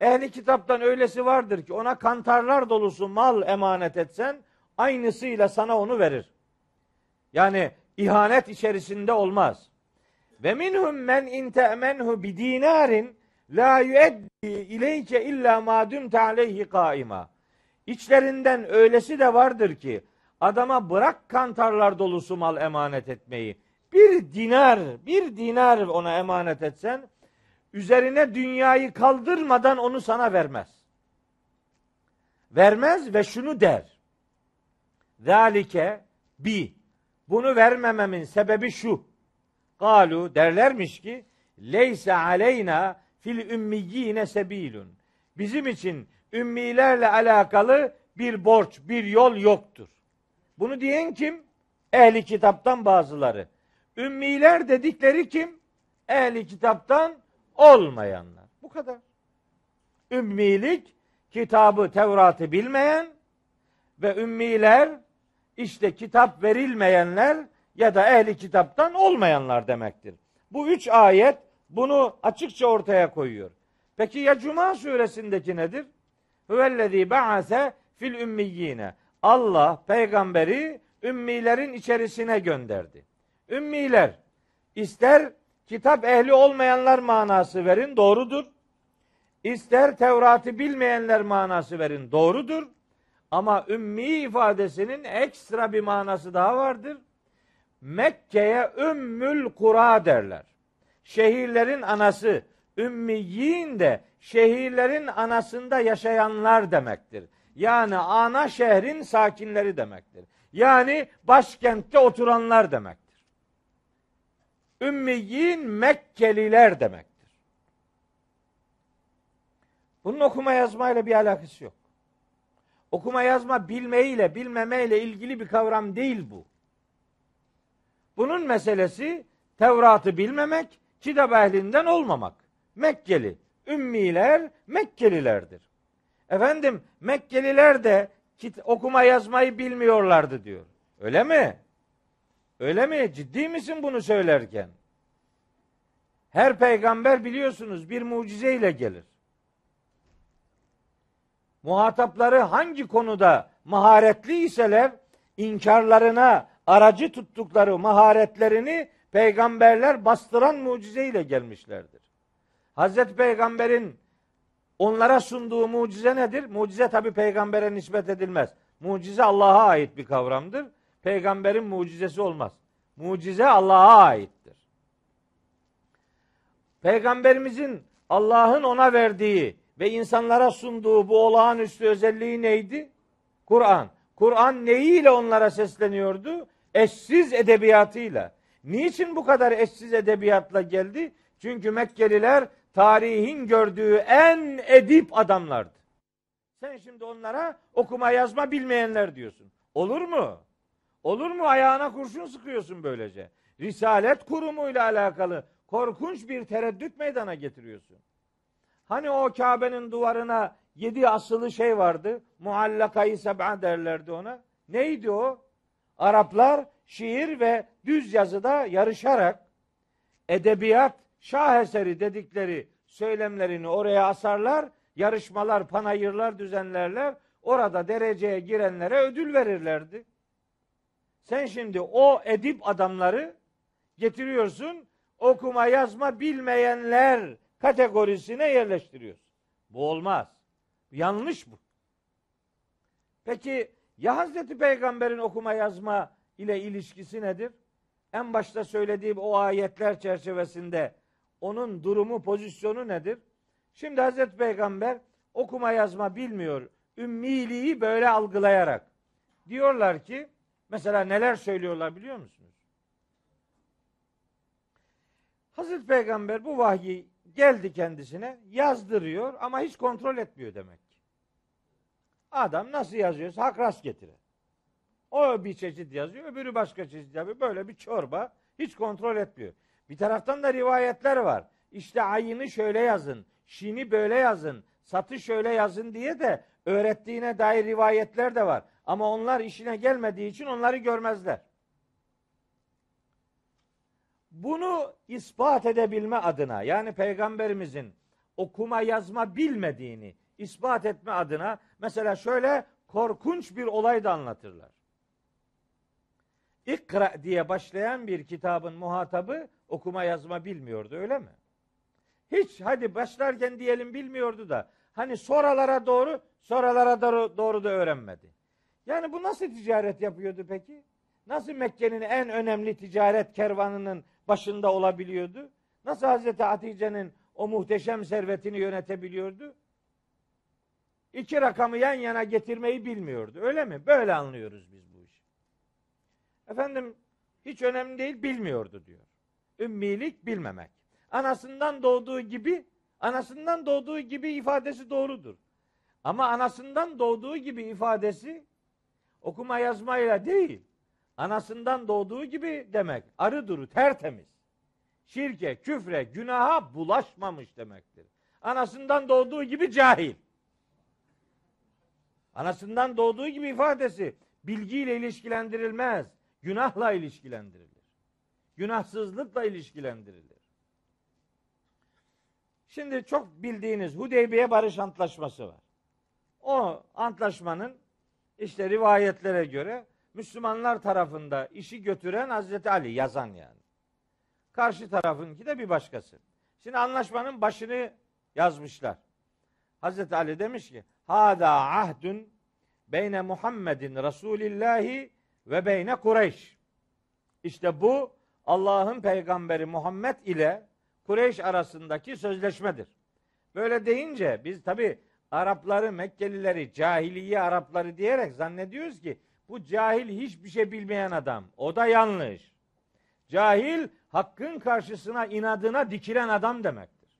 Ehli kitaptan öylesi vardır ki ona kantarlar dolusu mal emanet etsen aynısıyla sana onu verir. Yani ihanet içerisinde olmaz. Ve minhum men in te'menhu bi dinarin la yueddi ileyke illa ma dumte aleyhi kaima. İçlerinden öylesi de vardır ki adama bırak kantarlar dolusu mal emanet etmeyi. Bir dinar, bir dinar ona emanet etsen üzerine dünyayı kaldırmadan onu sana vermez. Vermez ve şunu der. Zalike bi. Bunu vermememin sebebi şu. Galu derlermiş ki leyse aleyna fil ümmiyine sebilun. Bizim için ümmilerle alakalı bir borç, bir yol yoktur. Bunu diyen kim? Ehli kitaptan bazıları. Ümmiler dedikleri kim? Ehli kitaptan olmayanlar. Bu kadar. Ümmilik kitabı, Tevrat'ı bilmeyen ve ümmiler işte kitap verilmeyenler ya da ehli kitaptan olmayanlar demektir. Bu üç ayet bunu açıkça ortaya koyuyor. Peki ya Cuma suresindeki nedir? Huvellezî ba'ase fil ümmiyyine. Allah peygamberi ümmilerin içerisine gönderdi. Ümmiler ister kitap ehli olmayanlar manası verin doğrudur. İster Tevrat'ı bilmeyenler manası verin doğrudur. Ama ümmi ifadesinin ekstra bir manası daha vardır. Mekke'ye ümmül kura derler. Şehirlerin anası, ümmiyin de şehirlerin anasında yaşayanlar demektir. Yani ana şehrin sakinleri demektir. Yani başkentte oturanlar demektir. Ümmiyin Mekkeliler demektir. Bunun okuma yazmayla bir alakası yok. Okuma yazma bilmeyle bilmemeyle ilgili bir kavram değil bu. Bunun meselesi Tevrat'ı bilmemek, kitap ehlinden olmamak. Mekkeli, ümmiler Mekkelilerdir. Efendim Mekkeliler de okuma yazmayı bilmiyorlardı diyor. Öyle mi? Öyle mi? Ciddi misin bunu söylerken? Her peygamber biliyorsunuz bir mucizeyle gelir. Muhatapları hangi konuda maharetli iseler inkarlarına aracı tuttukları maharetlerini peygamberler bastıran mucizeyle gelmişlerdir. Hazreti Peygamber'in onlara sunduğu mucize nedir? Mucize tabi peygambere nispet edilmez. Mucize Allah'a ait bir kavramdır. Peygamberin mucizesi olmaz. Mucize Allah'a aittir. Peygamberimizin Allah'ın ona verdiği ve insanlara sunduğu bu olağanüstü özelliği neydi? Kur'an. Kur'an neyiyle onlara sesleniyordu? Eşsiz edebiyatıyla. Niçin bu kadar eşsiz edebiyatla geldi? Çünkü Mekkeliler tarihin gördüğü en edip adamlardı. Sen şimdi onlara okuma yazma bilmeyenler diyorsun. Olur mu? Olur mu? Ayağına kurşun sıkıyorsun böylece. Risalet kurumuyla alakalı korkunç bir tereddüt meydana getiriyorsun. Hani o Kabe'nin duvarına yedi asılı şey vardı. Muallakayı seb'a derlerdi ona. Neydi o? Araplar şiir ve düz yazıda yarışarak edebiyat şaheseri dedikleri söylemlerini oraya asarlar, yarışmalar, panayırlar düzenlerler. Orada dereceye girenlere ödül verirlerdi. Sen şimdi o edip adamları getiriyorsun, okuma yazma bilmeyenler kategorisine yerleştiriyorsun. Bu olmaz. Yanlış bu. Peki ya Hazreti Peygamber'in okuma yazma ile ilişkisi nedir? En başta söylediğim o ayetler çerçevesinde onun durumu, pozisyonu nedir? Şimdi Hazreti Peygamber okuma yazma bilmiyor. Ümmiliği böyle algılayarak. Diyorlar ki mesela neler söylüyorlar biliyor musunuz? Hazreti Peygamber bu vahyi geldi kendisine yazdırıyor ama hiç kontrol etmiyor demek ki. Adam nasıl yazıyorsa hak rast getire. O bir çeşit yazıyor, öbürü başka çeşit yazıyor. Böyle bir çorba hiç kontrol etmiyor. Bir taraftan da rivayetler var. İşte ayını şöyle yazın, şini böyle yazın, satı şöyle yazın diye de öğrettiğine dair rivayetler de var. Ama onlar işine gelmediği için onları görmezler. Bunu ispat edebilme adına yani peygamberimizin okuma yazma bilmediğini ispat etme adına mesela şöyle korkunç bir olay da anlatırlar. İkra diye başlayan bir kitabın muhatabı okuma yazma bilmiyordu öyle mi? Hiç hadi başlarken diyelim bilmiyordu da hani soralara doğru soralara doğru, doğru da öğrenmedi. Yani bu nasıl ticaret yapıyordu peki? Nasıl Mekke'nin en önemli ticaret kervanının başında olabiliyordu? Nasıl Hazreti Hatice'nin o muhteşem servetini yönetebiliyordu? İki rakamı yan yana getirmeyi bilmiyordu. Öyle mi? Böyle anlıyoruz biz. Efendim hiç önemli değil bilmiyordu diyor. Ümmilik bilmemek. Anasından doğduğu gibi anasından doğduğu gibi ifadesi doğrudur. Ama anasından doğduğu gibi ifadesi okuma yazmayla değil. Anasından doğduğu gibi demek. Arı duru tertemiz. Şirke, küfre, günaha bulaşmamış demektir. Anasından doğduğu gibi cahil. Anasından doğduğu gibi ifadesi bilgiyle ilişkilendirilmez. Günahla ilişkilendirilir. Günahsızlıkla ilişkilendirilir. Şimdi çok bildiğiniz Hudeybiye Barış Antlaşması var. O antlaşmanın işte rivayetlere göre Müslümanlar tarafında işi götüren Hazreti Ali yazan yani. Karşı tarafınki de bir başkası. Şimdi anlaşmanın başını yazmışlar. Hazreti Ali demiş ki Hada ahdun beyne Muhammedin Resulillahi ve beyne Kureyş. İşte bu Allah'ın peygamberi Muhammed ile Kureyş arasındaki sözleşmedir. Böyle deyince biz tabi Arapları, Mekkelileri, cahiliye Arapları diyerek zannediyoruz ki bu cahil hiçbir şey bilmeyen adam. O da yanlış. Cahil hakkın karşısına inadına dikilen adam demektir.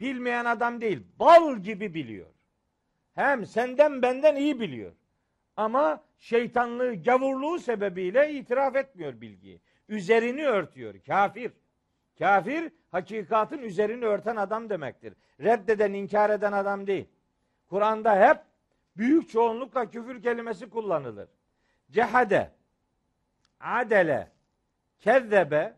Bilmeyen adam değil, bal gibi biliyor. Hem senden benden iyi biliyor. Ama şeytanlığı, gavurluğu sebebiyle itiraf etmiyor bilgiyi. Üzerini örtüyor. Kafir. Kafir hakikatın üzerini örten adam demektir. Reddeden, inkar eden adam değil. Kur'an'da hep büyük çoğunlukla küfür kelimesi kullanılır. Cehade, adele, kezzebe,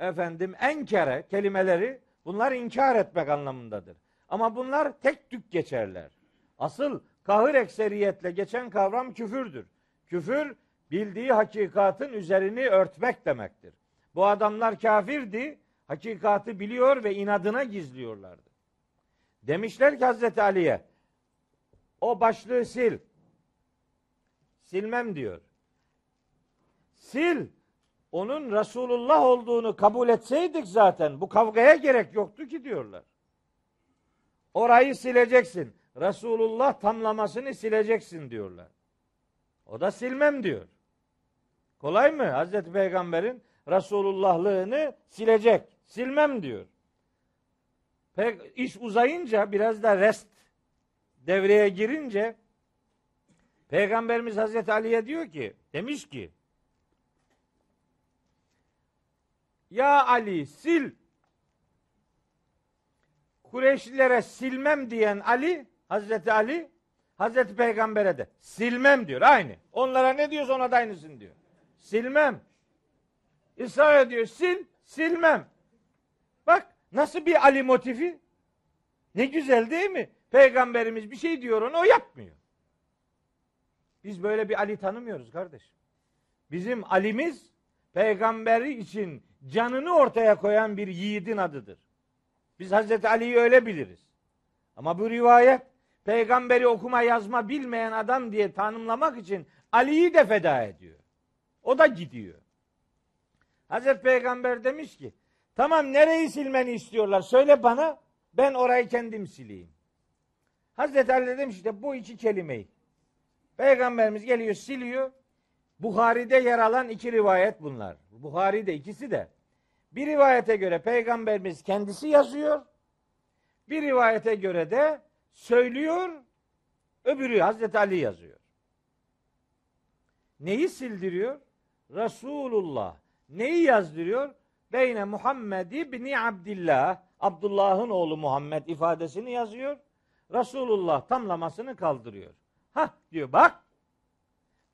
efendim enkere kelimeleri bunlar inkar etmek anlamındadır. Ama bunlar tek tük geçerler. Asıl kahır ekseriyetle geçen kavram küfürdür. Küfür bildiği hakikatın üzerini örtmek demektir. Bu adamlar kafirdi, hakikatı biliyor ve inadına gizliyorlardı. Demişler ki Hazreti Ali'ye o başlığı sil. Silmem diyor. Sil. Onun Resulullah olduğunu kabul etseydik zaten bu kavgaya gerek yoktu ki diyorlar. Orayı sileceksin. Resulullah tamlamasını sileceksin diyorlar. O da silmem diyor. Kolay mı? Hazreti Peygamber'in Resulullahlığını silecek. Silmem diyor. Pek iş uzayınca biraz da rest devreye girince Peygamberimiz Hazreti Ali'ye diyor ki demiş ki Ya Ali sil Kureyşlilere silmem diyen Ali Hazreti Ali Hazreti Peygamber'e de silmem diyor aynı. Onlara ne diyorsa ona da aynısını diyor. Silmem. İsrail ediyor sil silmem. Bak nasıl bir Ali motifi? Ne güzel değil mi? Peygamberimiz bir şey diyor onu o yapmıyor. Biz böyle bir Ali tanımıyoruz kardeşim. Bizim Ali'miz peygamberi için canını ortaya koyan bir yiğidin adıdır. Biz Hazreti Ali'yi öyle biliriz. Ama bu rivayet peygamberi okuma yazma bilmeyen adam diye tanımlamak için Ali'yi de feda ediyor. O da gidiyor. Hazreti Peygamber demiş ki tamam nereyi silmeni istiyorlar söyle bana ben orayı kendim sileyim. Hazreti Ali demiş işte bu iki kelimeyi. Peygamberimiz geliyor siliyor. Buhari'de yer alan iki rivayet bunlar. Buhari'de ikisi de. Bir rivayete göre peygamberimiz kendisi yazıyor. Bir rivayete göre de söylüyor. Öbürü Hazreti Ali yazıyor. Neyi sildiriyor? Resulullah. Neyi yazdırıyor? Beyne Muhammed ibni Abdillah. Abdullah'ın oğlu Muhammed ifadesini yazıyor. Resulullah tamlamasını kaldırıyor. Ha diyor bak.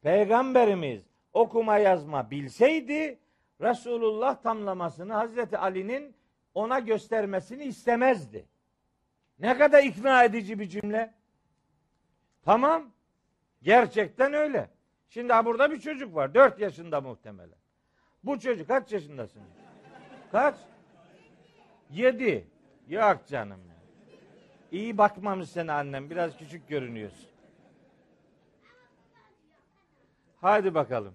Peygamberimiz okuma yazma bilseydi Resulullah tamlamasını Hazreti Ali'nin ona göstermesini istemezdi. Ne kadar ikna edici bir cümle. Tamam. Gerçekten öyle. Şimdi burada bir çocuk var. Dört yaşında muhtemelen. Bu çocuk kaç yaşındasın? Kaç? Yedi. Yok canım. İyi bakmamış seni annem. Biraz küçük görünüyorsun. Hadi bakalım.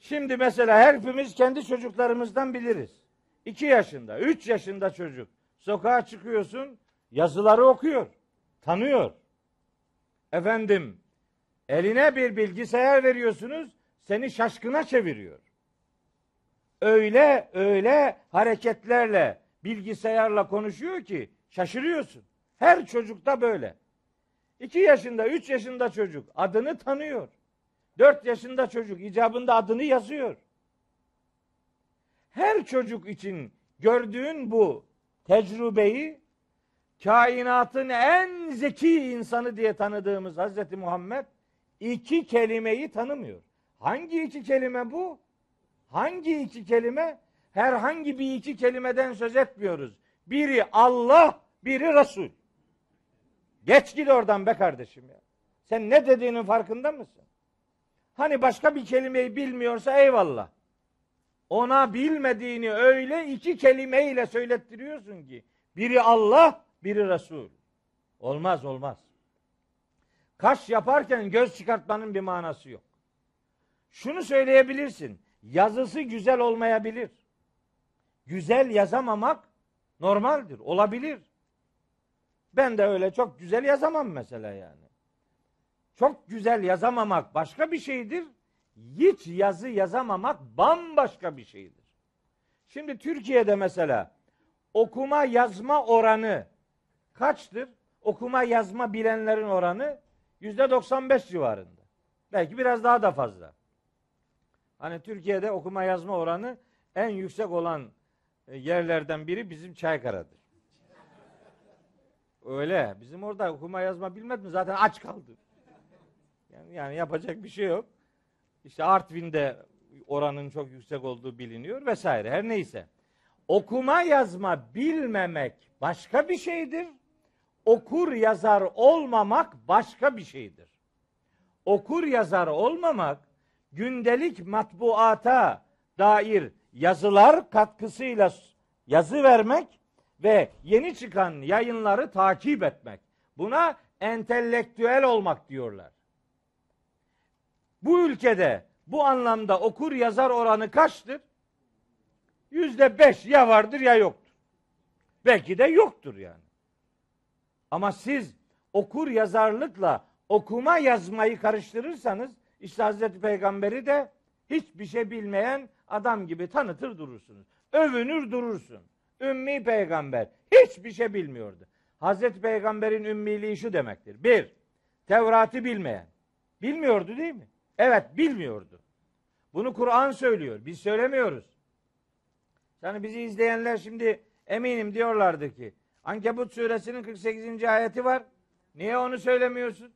Şimdi mesela hepimiz kendi çocuklarımızdan biliriz. İki yaşında, üç yaşında çocuk. Sokağa çıkıyorsun, yazıları okuyor, tanıyor. Efendim, eline bir bilgisayar veriyorsunuz, seni şaşkına çeviriyor. Öyle öyle hareketlerle bilgisayarla konuşuyor ki şaşırıyorsun. Her çocukta böyle. İki yaşında, üç yaşında çocuk adını tanıyor. Dört yaşında çocuk icabında adını yazıyor. Her çocuk için gördüğün bu tecrübeyi kainatın en zeki insanı diye tanıdığımız Hazreti Muhammed iki kelimeyi tanımıyor. Hangi iki kelime bu? Hangi iki kelime? Herhangi bir iki kelimeden söz etmiyoruz. Biri Allah, biri Resul. Geç git oradan be kardeşim ya. Sen ne dediğinin farkında mısın? Hani başka bir kelimeyi bilmiyorsa eyvallah. Ona bilmediğini öyle iki kelimeyle söylettiriyorsun ki biri Allah, biri Resul. Olmaz olmaz. Kaş yaparken göz çıkartmanın bir manası yok. Şunu söyleyebilirsin. Yazısı güzel olmayabilir. Güzel yazamamak normaldir, olabilir. Ben de öyle çok güzel yazamam mesela yani. Çok güzel yazamamak başka bir şeydir. Hiç yazı yazamamak bambaşka bir şeydir. Şimdi Türkiye'de mesela okuma yazma oranı kaçtır? okuma yazma bilenlerin oranı yüzde 95 civarında. Belki biraz daha da fazla. Hani Türkiye'de okuma yazma oranı en yüksek olan e, yerlerden biri bizim Çaykara'dır. Öyle. Bizim orada okuma yazma bilmez mi? Zaten aç kaldı. Yani, yani yapacak bir şey yok. İşte Artvin'de oranın çok yüksek olduğu biliniyor vesaire. Her neyse. Okuma yazma bilmemek başka bir şeydir. Okur yazar olmamak başka bir şeydir. Okur yazar olmamak gündelik matbuata dair yazılar katkısıyla yazı vermek ve yeni çıkan yayınları takip etmek. Buna entelektüel olmak diyorlar. Bu ülkede bu anlamda okur yazar oranı kaçtır? Yüzde beş ya vardır ya yoktur. Belki de yoktur yani. Ama siz okur yazarlıkla okuma yazmayı karıştırırsanız işte Hazreti Peygamber'i de hiçbir şey bilmeyen adam gibi tanıtır durursunuz. Övünür durursun. Ümmi peygamber hiçbir şey bilmiyordu. Hazreti Peygamber'in ümmiliği şu demektir. Bir, Tevrat'ı bilmeyen. Bilmiyordu değil mi? Evet bilmiyordu. Bunu Kur'an söylüyor. Biz söylemiyoruz. Yani bizi izleyenler şimdi eminim diyorlardı ki Ankebut suresinin 48. ayeti var. Niye onu söylemiyorsun?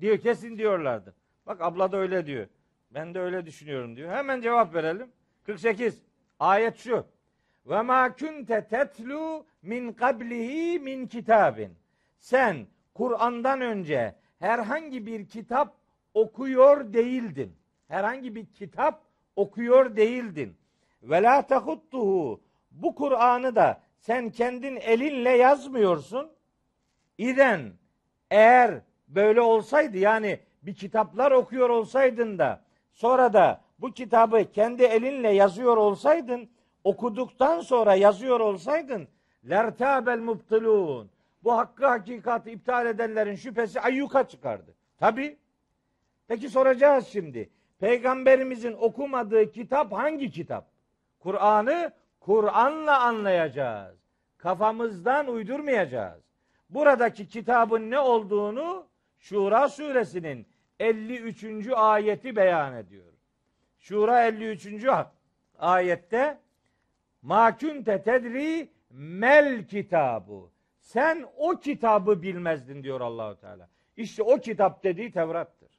Diyor kesin diyorlardı. Bak abla da öyle diyor. Ben de öyle düşünüyorum diyor. Hemen cevap verelim. 48. Ayet şu. Ve ma kunte tetlu min qablihi min kitabin. Sen Kur'an'dan önce herhangi bir kitap okuyor değildin. Herhangi bir kitap okuyor değildin. Ve la tehuttuhu. Bu Kur'an'ı da sen kendin elinle yazmıyorsun. İden eğer böyle olsaydı yani bir kitaplar okuyor olsaydın da sonra da bu kitabı kendi elinle yazıyor olsaydın okuduktan sonra yazıyor olsaydın lertabel mubtilun bu hakkı hakikati iptal edenlerin şüphesi ayyuka çıkardı. Tabi. Peki soracağız şimdi. Peygamberimizin okumadığı kitap hangi kitap? Kur'an'ı Kur'an'la anlayacağız. Kafamızdan uydurmayacağız. Buradaki kitabın ne olduğunu Şura suresinin 53. ayeti beyan ediyor. Şura 53. ayette Ma kunte tedri mel kitabu. Sen o kitabı bilmezdin diyor Allahu Teala. İşte o kitap dediği Tevrat'tır.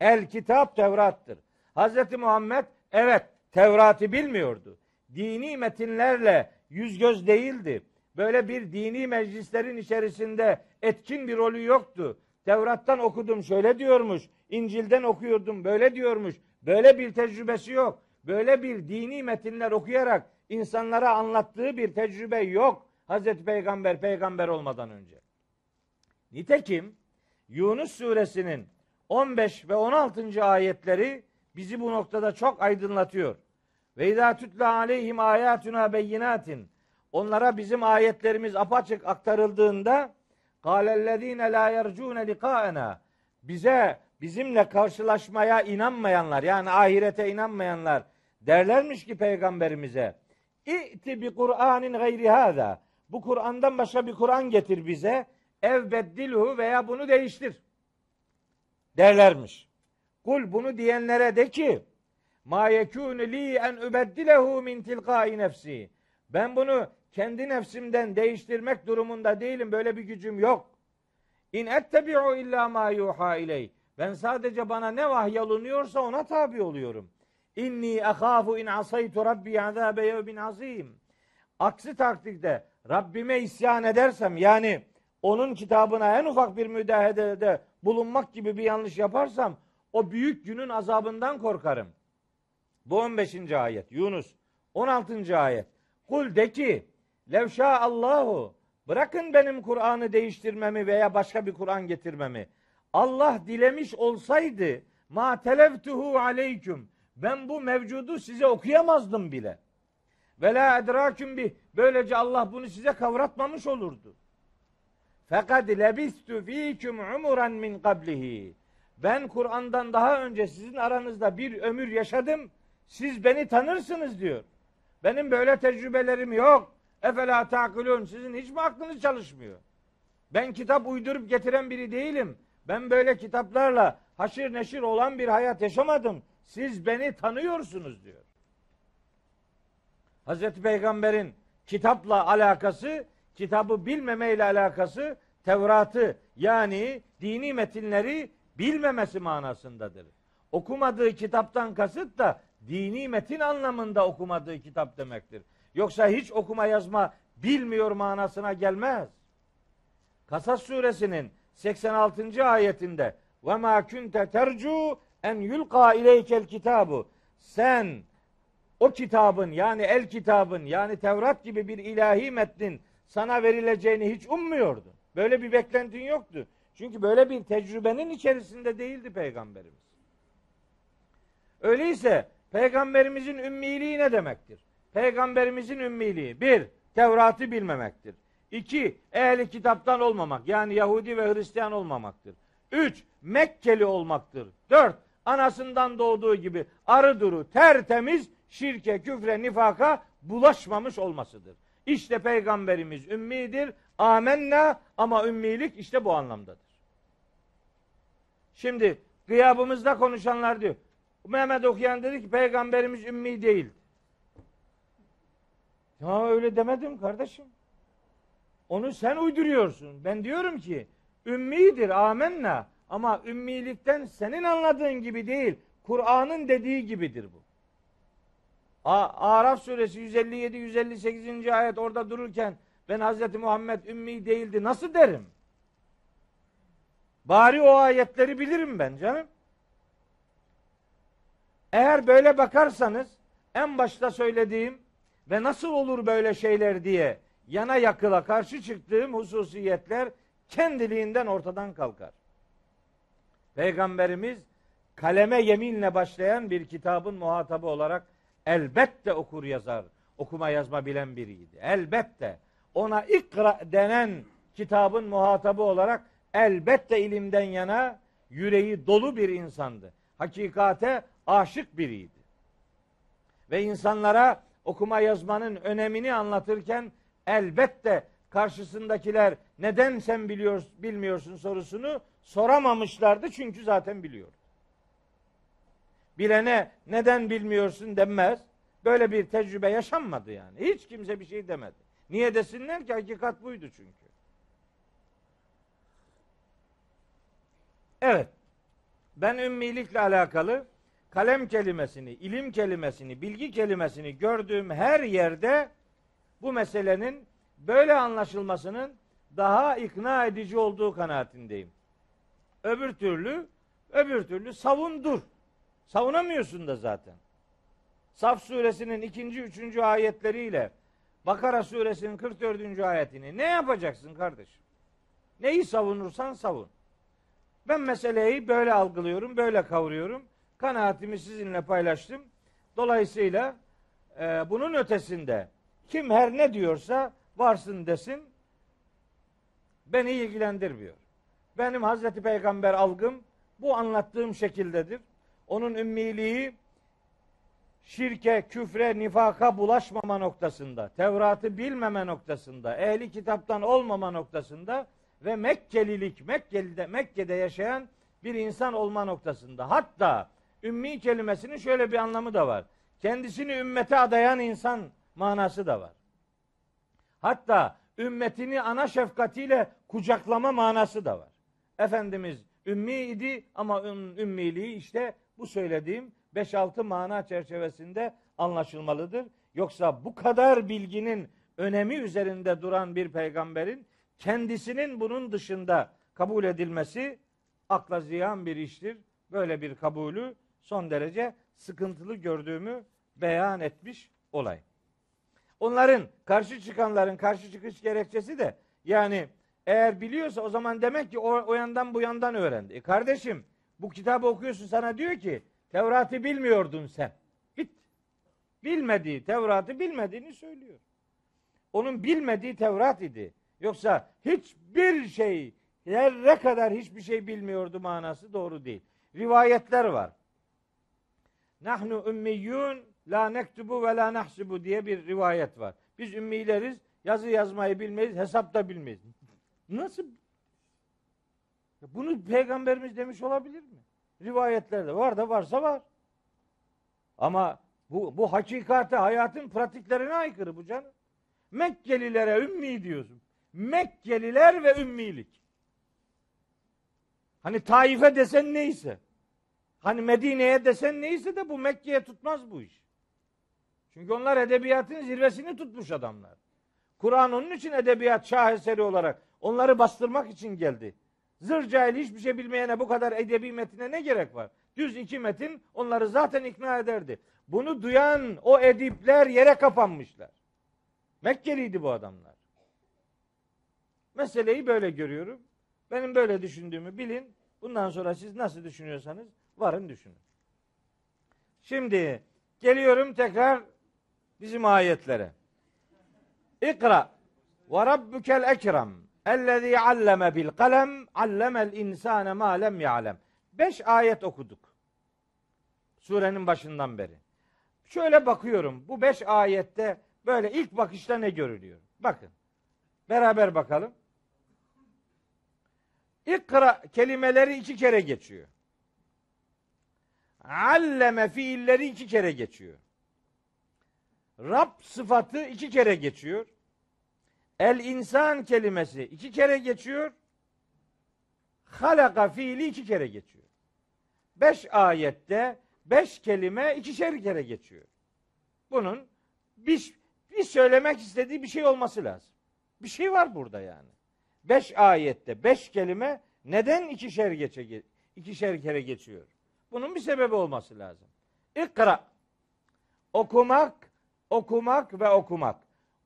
El kitap Tevrat'tır. Hazreti Muhammed evet Tevrat'ı bilmiyordu. Dini metinlerle yüz göz değildi. Böyle bir dini meclislerin içerisinde etkin bir rolü yoktu. Tevrat'tan okudum şöyle diyormuş. İncil'den okuyordum böyle diyormuş. Böyle bir tecrübesi yok. Böyle bir dini metinler okuyarak insanlara anlattığı bir tecrübe yok. Hazreti Peygamber peygamber olmadan önce. Nitekim Yunus suresinin 15 ve 16. ayetleri bizi bu noktada çok aydınlatıyor. Ve izâ tutla aleyhim âyâtuna beyinatin. Onlara bizim ayetlerimiz apaçık aktarıldığında kâlellezîne lâ yercûne likâena. Bize bizimle karşılaşmaya inanmayanlar yani ahirete inanmayanlar derlermiş ki peygamberimize İ'ti bi Kur'anin gayri hâzâ. Bu Kur'an'dan başka bir Kur'an getir bize. Ev beddilhu veya bunu değiştir. Derlermiş. Kul bunu diyenlere de ki ma yekûnü li en übeddilehu min tilkai nefsi. Ben bunu kendi nefsimden değiştirmek durumunda değilim. Böyle bir gücüm yok. İn ettebi'u illa ma yuha iley. Ben sadece bana ne vahyolunuyorsa ona tabi oluyorum. İnni ahafu in asaytu rabbi azabe yevmin azim. Aksi takdirde Rabbime isyan edersem yani onun kitabına en ufak bir müdahalede bulunmak gibi bir yanlış yaparsam o büyük günün azabından korkarım. Bu 15. ayet Yunus 16. ayet. Kul de ki levşa Allahu bırakın benim Kur'an'ı değiştirmemi veya başka bir Kur'an getirmemi. Allah dilemiş olsaydı ma televtuhu aleyküm ben bu mevcudu size okuyamazdım bile. Ve la edraküm bi böylece Allah bunu size kavratmamış olurdu. Fakat lebistu fiküm umuran min qablihi. Ben Kur'an'dan daha önce sizin aranızda bir ömür yaşadım. Siz beni tanırsınız diyor. Benim böyle tecrübelerim yok. Efela takılun. Sizin hiç mi aklınız çalışmıyor? Ben kitap uydurup getiren biri değilim. Ben böyle kitaplarla haşır neşir olan bir hayat yaşamadım. Siz beni tanıyorsunuz diyor. Hazreti Peygamber'in kitapla alakası, kitabı bilmemeyle alakası Tevrat'ı yani dini metinleri bilmemesi manasındadır. Okumadığı kitaptan kasıt da dini metin anlamında okumadığı kitap demektir. Yoksa hiç okuma yazma bilmiyor manasına gelmez. Kasas suresinin 86. ayetinde ve ma kunte tercu en yulqa ileykel kitabu sen o kitabın yani el kitabın yani Tevrat gibi bir ilahi metnin sana verileceğini hiç ummuyordun. Böyle bir beklentin yoktu. Çünkü böyle bir tecrübenin içerisinde değildi peygamberimiz. Öyleyse peygamberimizin ümmiliği ne demektir? Peygamberimizin ümmiliği bir, Tevrat'ı bilmemektir. İki, ehli kitaptan olmamak yani Yahudi ve Hristiyan olmamaktır. Üç, Mekkeli olmaktır. Dört, anasından doğduğu gibi arı duru, tertemiz, şirke, küfre, nifaka bulaşmamış olmasıdır. İşte peygamberimiz ümmidir. Amenna ama ümmilik işte bu anlamdadır. Şimdi gıyabımızda konuşanlar diyor. Mehmet okuyan dedi ki peygamberimiz ümmi değil. Ya öyle demedim kardeşim. Onu sen uyduruyorsun. Ben diyorum ki ümmidir amenna ama ümmilikten senin anladığın gibi değil. Kur'an'ın dediği gibidir bu. Araf suresi 157 158. ayet orada dururken ben Hazreti Muhammed ümmi değildi nasıl derim? Bari o ayetleri bilirim ben canım. Eğer böyle bakarsanız en başta söylediğim ve nasıl olur böyle şeyler diye yana yakıla karşı çıktığım hususiyetler kendiliğinden ortadan kalkar. Peygamberimiz kaleme yeminle başlayan bir kitabın muhatabı olarak elbette okur yazar, okuma yazma bilen biriydi. Elbette ona ikra denen kitabın muhatabı olarak elbette ilimden yana yüreği dolu bir insandı. Hakikate aşık biriydi. Ve insanlara okuma yazmanın önemini anlatırken elbette karşısındakiler neden sen biliyor, bilmiyorsun sorusunu soramamışlardı çünkü zaten biliyor. Bilene neden bilmiyorsun denmez. Böyle bir tecrübe yaşanmadı yani. Hiç kimse bir şey demedi. Niye desinler ki hakikat buydu çünkü. Evet. Ben ümmilikle alakalı kalem kelimesini, ilim kelimesini, bilgi kelimesini gördüğüm her yerde bu meselenin böyle anlaşılmasının daha ikna edici olduğu kanaatindeyim. Öbür türlü, öbür türlü savundur. Savunamıyorsun da zaten. Saf suresinin ikinci, üçüncü ayetleriyle Bakara suresinin 44. ayetini ne yapacaksın kardeşim? Neyi savunursan savun. Ben meseleyi böyle algılıyorum, böyle kavruyorum. Kanaatimi sizinle paylaştım. Dolayısıyla e, bunun ötesinde kim her ne diyorsa varsın desin beni ilgilendirmiyor. Benim Hazreti Peygamber algım bu anlattığım şekildedir. Onun ümmiliği şirke, küfre, nifaka bulaşmama noktasında, Tevrat'ı bilmeme noktasında, ehli kitaptan olmama noktasında ve Mekkelilik, Mekke'de, Mekke'de yaşayan bir insan olma noktasında. Hatta ümmi kelimesinin şöyle bir anlamı da var. Kendisini ümmete adayan insan manası da var. Hatta ümmetini ana şefkatiyle kucaklama manası da var. Efendimiz ümmi idi ama ümmiliği işte bu söylediğim 5-6 mana çerçevesinde anlaşılmalıdır. Yoksa bu kadar bilginin önemi üzerinde duran bir peygamberin kendisinin bunun dışında kabul edilmesi akla ziyan bir iştir. Böyle bir kabulü son derece sıkıntılı gördüğümü beyan etmiş olay. Onların karşı çıkanların karşı çıkış gerekçesi de yani eğer biliyorsa o zaman demek ki o, o yandan bu yandan öğrendi. E kardeşim bu kitabı okuyorsun sana diyor ki Tevrat'ı bilmiyordun sen. Bit. Bilmediği, Tevrat'ı bilmediğini söylüyor. Onun bilmediği Tevrat idi. Yoksa hiçbir şey, zerre kadar hiçbir şey bilmiyordu manası doğru değil. Rivayetler var. Nahnu ümmiyyun la nektubu ve la nahsibu diye bir rivayet var. Biz ümmileriz, yazı yazmayı bilmeyiz, hesap da bilmeyiz. Nasıl? Bunu peygamberimiz demiş olabilir mi? Rivayetlerde var da varsa var. Ama bu, bu hakikate, hayatın pratiklerine aykırı bu canım. Mekkelilere ümmi diyorsun. Mekkeliler ve ümmilik. Hani Taif'e desen neyse. Hani Medine'ye desen neyse de bu Mekke'ye tutmaz bu iş. Çünkü onlar edebiyatın zirvesini tutmuş adamlar. Kur'an onun için edebiyat şaheseri olarak onları bastırmak için geldi. Zır cahil hiçbir şey bilmeyene bu kadar edebi metine ne gerek var? Düz iki metin onları zaten ikna ederdi. Bunu duyan o edipler yere kapanmışlar. Mekkeliydi bu adamlar. Meseleyi böyle görüyorum. Benim böyle düşündüğümü bilin. Bundan sonra siz nasıl düşünüyorsanız varın düşünün. Şimdi geliyorum tekrar bizim ayetlere. İkra ve rabbukel ekrem ellezî alleme bil kalem allemel insane ma lem ya'lem. Beş ayet okuduk. Surenin başından beri. Şöyle bakıyorum. Bu beş ayette böyle ilk bakışta ne görülüyor? Bakın. Beraber bakalım. İkra kelimeleri iki kere geçiyor. Alleme fiilleri iki kere geçiyor. Rab sıfatı iki kere geçiyor. El insan kelimesi iki kere geçiyor. Halaka fiili iki kere geçiyor. Beş ayette beş kelime ikişer kere geçiyor. Bunun bir, bir söylemek istediği bir şey olması lazım. Bir şey var burada yani. Beş ayette beş kelime neden ikişer, geçe, ikişer kere geçiyor? Bunun bir sebebi olması lazım. İkra. Okumak, okumak ve okumak.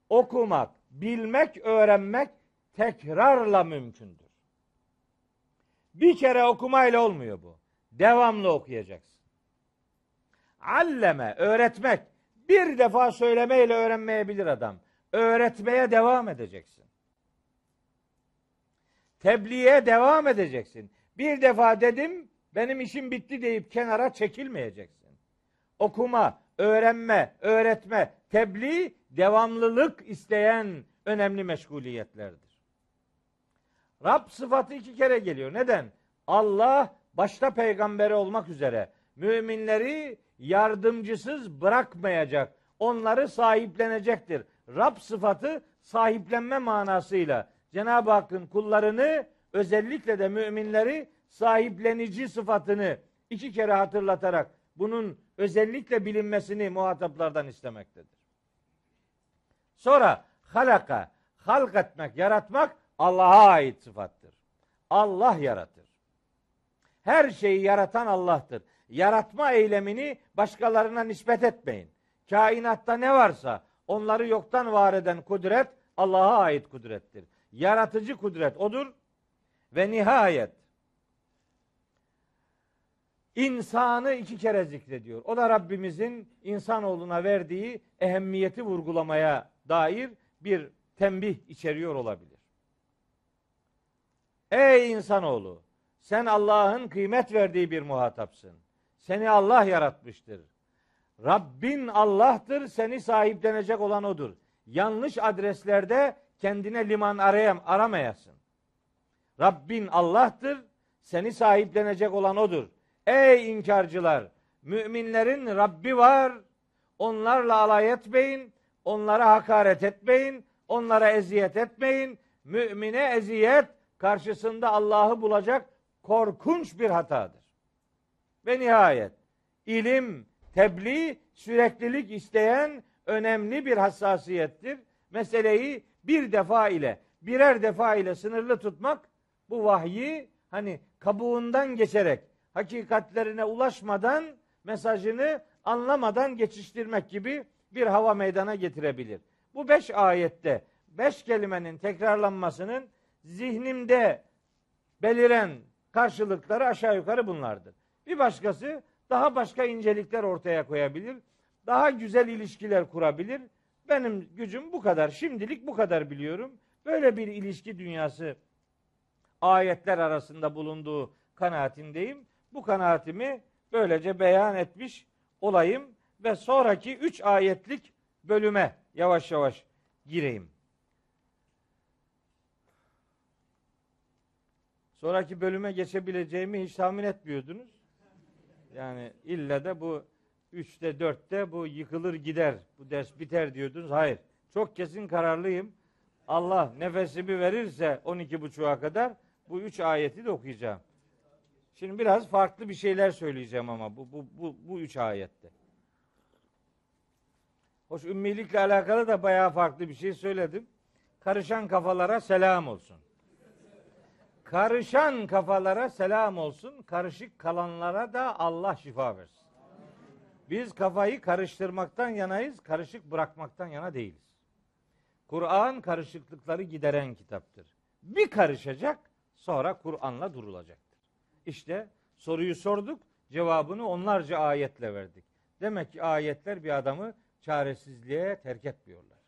Okumak, bilmek, öğrenmek tekrarla mümkündür. Bir kere okumayla olmuyor bu. Devamlı okuyacaksın. Alleme, öğretmek. Bir defa söylemeyle öğrenmeyebilir adam. Öğretmeye devam edeceksin. Tebliğe devam edeceksin. Bir defa dedim, benim işim bitti deyip kenara çekilmeyeceksin. Okuma, öğrenme, öğretme, tebliğ devamlılık isteyen önemli meşguliyetlerdir. Rab sıfatı iki kere geliyor. Neden? Allah başta peygamberi olmak üzere müminleri yardımcısız bırakmayacak. Onları sahiplenecektir. Rab sıfatı sahiplenme manasıyla Cenab-ı Hakk'ın kullarını özellikle de müminleri sahiplenici sıfatını iki kere hatırlatarak bunun özellikle bilinmesini muhataplardan istemektedir. Sonra halaka, halk etmek, yaratmak Allah'a ait sıfattır. Allah yaratır. Her şeyi yaratan Allah'tır. Yaratma eylemini başkalarına nispet etmeyin. Kainatta ne varsa onları yoktan var eden kudret Allah'a ait kudrettir. Yaratıcı kudret odur. Ve nihayet insanı iki kere zikrediyor. O da Rabbimizin insanoğluna verdiği ehemmiyeti vurgulamaya dair bir tembih içeriyor olabilir. Ey insanoğlu, sen Allah'ın kıymet verdiği bir muhatapsın. Seni Allah yaratmıştır. Rabbin Allah'tır, seni sahiplenecek olan odur. Yanlış adreslerde kendine liman arayam, aramayasın. Rabbin Allah'tır, seni sahiplenecek olan odur. Ey inkarcılar, müminlerin Rabbi var, onlarla alay etmeyin, onlara hakaret etmeyin, onlara eziyet etmeyin. Mümine eziyet karşısında Allah'ı bulacak korkunç bir hatadır. Ve nihayet ilim, tebliğ, süreklilik isteyen önemli bir hassasiyettir. Meseleyi bir defa ile, birer defa ile sınırlı tutmak bu vahyi hani kabuğundan geçerek hakikatlerine ulaşmadan mesajını anlamadan geçiştirmek gibi bir hava meydana getirebilir. Bu beş ayette beş kelimenin tekrarlanmasının zihnimde beliren karşılıkları aşağı yukarı bunlardır. Bir başkası daha başka incelikler ortaya koyabilir. Daha güzel ilişkiler kurabilir. Benim gücüm bu kadar. Şimdilik bu kadar biliyorum. Böyle bir ilişki dünyası ayetler arasında bulunduğu kanaatindeyim. Bu kanaatimi böylece beyan etmiş olayım ve sonraki üç ayetlik bölüme yavaş yavaş gireyim. Sonraki bölüme geçebileceğimi hiç tahmin etmiyordunuz. Yani ille de bu üçte dörtte bu yıkılır gider, bu ders biter diyordunuz. Hayır. Çok kesin kararlıyım. Allah nefesimi verirse 12 buçuğa kadar bu üç ayeti de okuyacağım. Şimdi biraz farklı bir şeyler söyleyeceğim ama bu, bu, bu, bu üç ayette. Hoş ümmilikle alakalı da bayağı farklı bir şey söyledim. Karışan kafalara selam olsun. Karışan kafalara selam olsun. Karışık kalanlara da Allah şifa versin. Biz kafayı karıştırmaktan yanayız, karışık bırakmaktan yana değiliz. Kur'an karışıklıkları gideren kitaptır. Bir karışacak, sonra Kur'an'la durulacaktır. İşte soruyu sorduk, cevabını onlarca ayetle verdik. Demek ki ayetler bir adamı çaresizliğe terk etmiyorlar.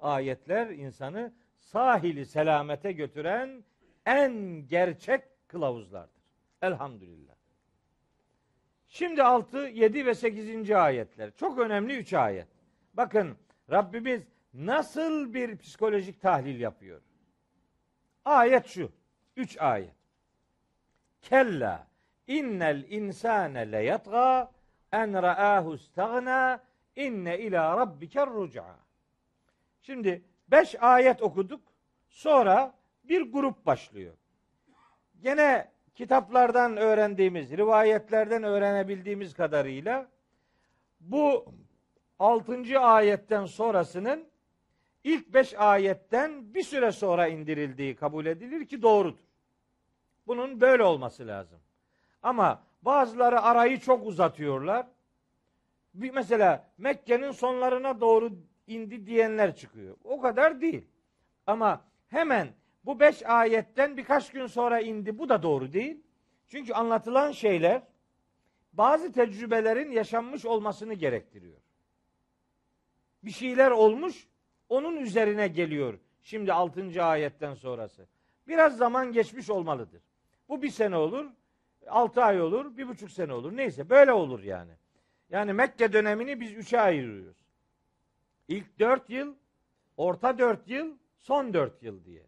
Ayetler insanı sahili selamete götüren en gerçek kılavuzlardır. Elhamdülillah. Şimdi 6, 7 ve 8. ayetler. Çok önemli 3 ayet. Bakın Rabbimiz nasıl bir psikolojik tahlil yapıyor? Ayet şu. 3 ayet. Kella innel insane le yatga en ra'ahu istagna inne ila rabbiker ruca. Şimdi 5 ayet okuduk. Sonra bir grup başlıyor. Gene kitaplardan öğrendiğimiz, rivayetlerden öğrenebildiğimiz kadarıyla bu 6. ayetten sonrasının ilk 5 ayetten bir süre sonra indirildiği kabul edilir ki doğrudur. Bunun böyle olması lazım. Ama bazıları arayı çok uzatıyorlar. Bir mesela Mekke'nin sonlarına doğru indi diyenler çıkıyor. O kadar değil. Ama hemen bu beş ayetten birkaç gün sonra indi. Bu da doğru değil. Çünkü anlatılan şeyler bazı tecrübelerin yaşanmış olmasını gerektiriyor. Bir şeyler olmuş, onun üzerine geliyor. Şimdi 6. ayetten sonrası. Biraz zaman geçmiş olmalıdır. Bu bir sene olur, altı ay olur, bir buçuk sene olur. Neyse böyle olur yani. Yani Mekke dönemini biz üçe ayırıyoruz. İlk dört yıl, orta dört yıl, son dört yıl diye.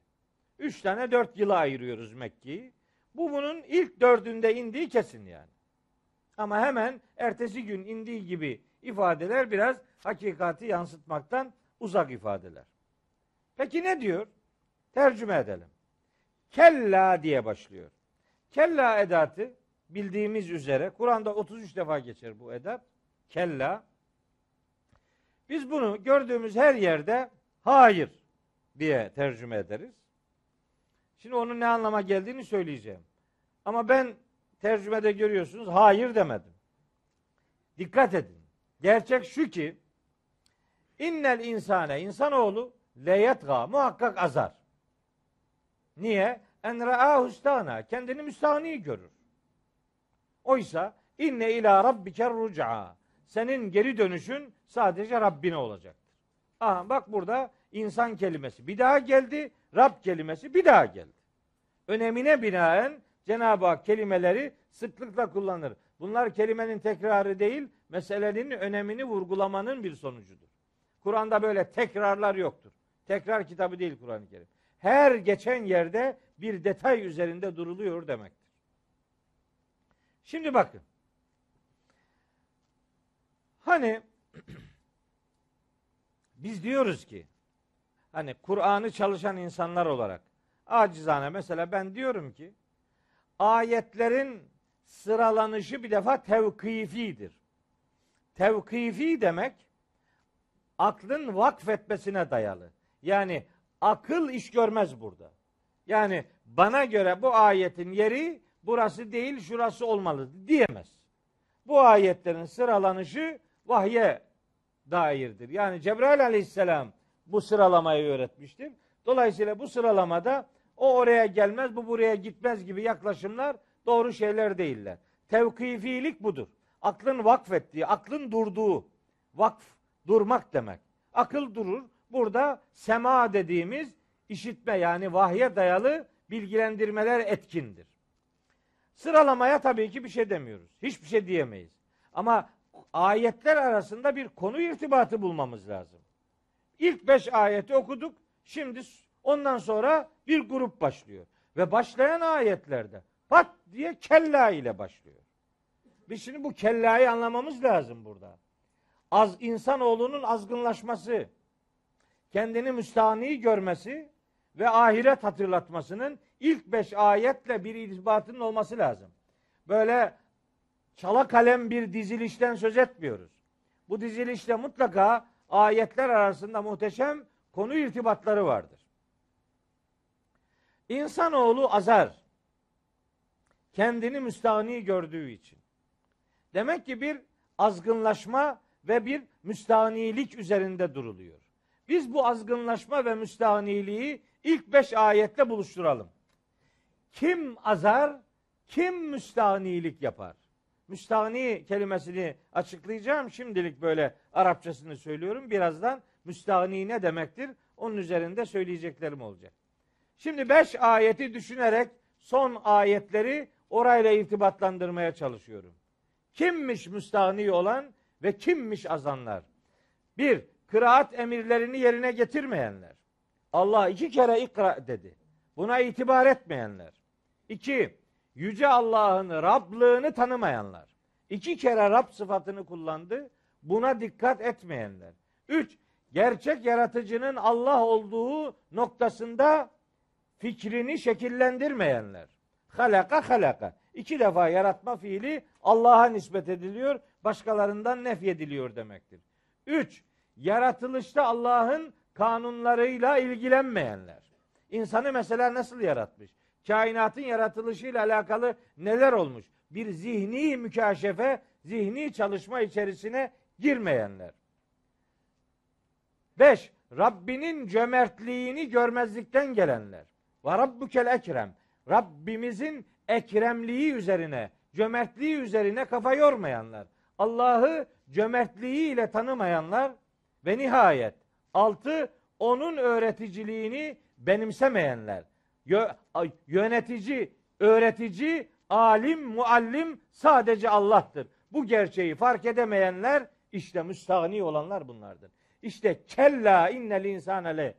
Üç tane dört yıla ayırıyoruz Mekke'yi. Bu bunun ilk dördünde indiği kesin yani. Ama hemen ertesi gün indiği gibi ifadeler biraz hakikati yansıtmaktan uzak ifadeler. Peki ne diyor? Tercüme edelim. Kella diye başlıyor. Kella edatı bildiğimiz üzere Kur'an'da 33 defa geçer bu edat. Kella. Biz bunu gördüğümüz her yerde hayır diye tercüme ederiz. Şimdi onun ne anlama geldiğini söyleyeceğim. Ama ben tercümede görüyorsunuz hayır demedim. Dikkat edin. Gerçek şu ki innel insane insanoğlu leyetga muhakkak azar. Niye? En ra'ahu istana kendini müstahni görür. Oysa inne ila rabbiker ruca. Senin geri dönüşün sadece Rabbine olacaktır. Aha bak burada insan kelimesi bir daha geldi, Rab kelimesi bir daha geldi. Önemine binaen Cenab-ı Hak kelimeleri sıklıkla kullanır. Bunlar kelimenin tekrarı değil, meselenin önemini vurgulamanın bir sonucudur. Kur'an'da böyle tekrarlar yoktur. Tekrar kitabı değil Kur'an-ı Kerim. Her geçen yerde bir detay üzerinde duruluyor demektir. Şimdi bakın. Hani biz diyoruz ki hani Kur'an'ı çalışan insanlar olarak acizane mesela ben diyorum ki ayetlerin sıralanışı bir defa tevkifidir. Tevkifi demek aklın vakfetmesine dayalı. Yani akıl iş görmez burada. Yani bana göre bu ayetin yeri burası değil şurası olmalı diyemez. Bu ayetlerin sıralanışı vahye dairdir. Yani Cebrail aleyhisselam bu sıralamayı öğretmiştir. Dolayısıyla bu sıralamada o oraya gelmez, bu buraya gitmez gibi yaklaşımlar doğru şeyler değiller. Tevkifilik budur. Aklın vakfettiği, aklın durduğu, vakf durmak demek. Akıl durur. Burada sema dediğimiz işitme yani vahye dayalı bilgilendirmeler etkindir. Sıralamaya tabii ki bir şey demiyoruz. Hiçbir şey diyemeyiz. Ama ayetler arasında bir konu irtibatı bulmamız lazım. İlk beş ayeti okuduk. Şimdi ondan sonra bir grup başlıyor. Ve başlayan ayetlerde pat diye kella ile başlıyor. Biz şimdi bu kellayı anlamamız lazım burada. Az insanoğlunun azgınlaşması, kendini müstahni görmesi ve ahiret hatırlatmasının ilk beş ayetle bir irtibatının olması lazım. Böyle çala kalem bir dizilişten söz etmiyoruz. Bu dizilişte mutlaka ayetler arasında muhteşem konu irtibatları vardır. İnsanoğlu azar. Kendini müstahni gördüğü için. Demek ki bir azgınlaşma ve bir müstahnilik üzerinde duruluyor. Biz bu azgınlaşma ve müstahniliği ilk beş ayette buluşturalım. Kim azar, kim müstahnilik yapar? Müstahni kelimesini açıklayacağım. Şimdilik böyle Arapçasını söylüyorum. Birazdan müstahni ne demektir? Onun üzerinde söyleyeceklerim olacak. Şimdi beş ayeti düşünerek son ayetleri orayla irtibatlandırmaya çalışıyorum. Kimmiş müstahni olan ve kimmiş azanlar? Bir, kıraat emirlerini yerine getirmeyenler. Allah iki kere ikra dedi. Buna itibar etmeyenler. İki, Yüce Allah'ın Rablığını tanımayanlar. İki kere Rab sıfatını kullandı. Buna dikkat etmeyenler. Üç, gerçek yaratıcının Allah olduğu noktasında fikrini şekillendirmeyenler. Halaka halaka. İki defa yaratma fiili Allah'a nispet ediliyor, başkalarından nefyediliyor demektir. Üç, yaratılışta Allah'ın kanunlarıyla ilgilenmeyenler. İnsanı mesela nasıl yaratmış? Kainatın yaratılışıyla alakalı neler olmuş? Bir zihni mükaşefe, zihni çalışma içerisine girmeyenler. Beş, Rabbinin cömertliğini görmezlikten gelenler. Ve Rabbukel Ekrem. Rabbimizin ekremliği üzerine, cömertliği üzerine kafa yormayanlar. Allah'ı cömertliğiyle tanımayanlar ve nihayet altı onun öğreticiliğini benimsemeyenler. Yönetici, öğretici, alim, muallim sadece Allah'tır. Bu gerçeği fark edemeyenler işte müstahni olanlar bunlardır. İşte kella innel insane le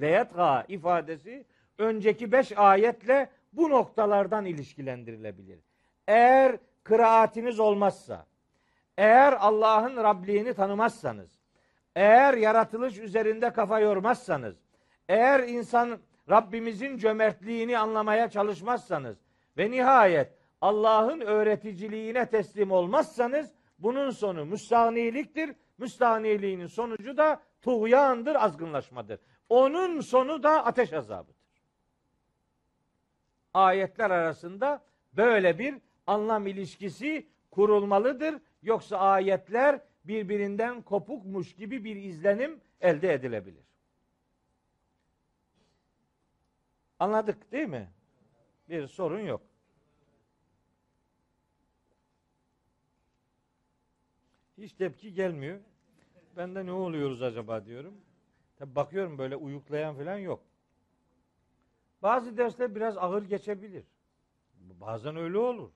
leyetga ifadesi önceki beş ayetle bu noktalardan ilişkilendirilebilir. Eğer kıraatiniz olmazsa, eğer Allah'ın Rabliğini tanımazsanız, eğer yaratılış üzerinde kafa yormazsanız, eğer insan Rabbimizin cömertliğini anlamaya çalışmazsanız ve nihayet Allah'ın öğreticiliğine teslim olmazsanız bunun sonu müstahniliktir. Müstahniliğinin sonucu da tuğyandır, azgınlaşmadır. Onun sonu da ateş azabıdır. Ayetler arasında böyle bir anlam ilişkisi kurulmalıdır. Yoksa ayetler birbirinden kopukmuş gibi bir izlenim elde edilebilir. Anladık değil mi? Bir sorun yok. Hiç tepki gelmiyor. Ben de ne oluyoruz acaba diyorum. Tabi bakıyorum böyle uyuklayan falan yok. Bazı dersler biraz ağır geçebilir. Bazen öyle olur.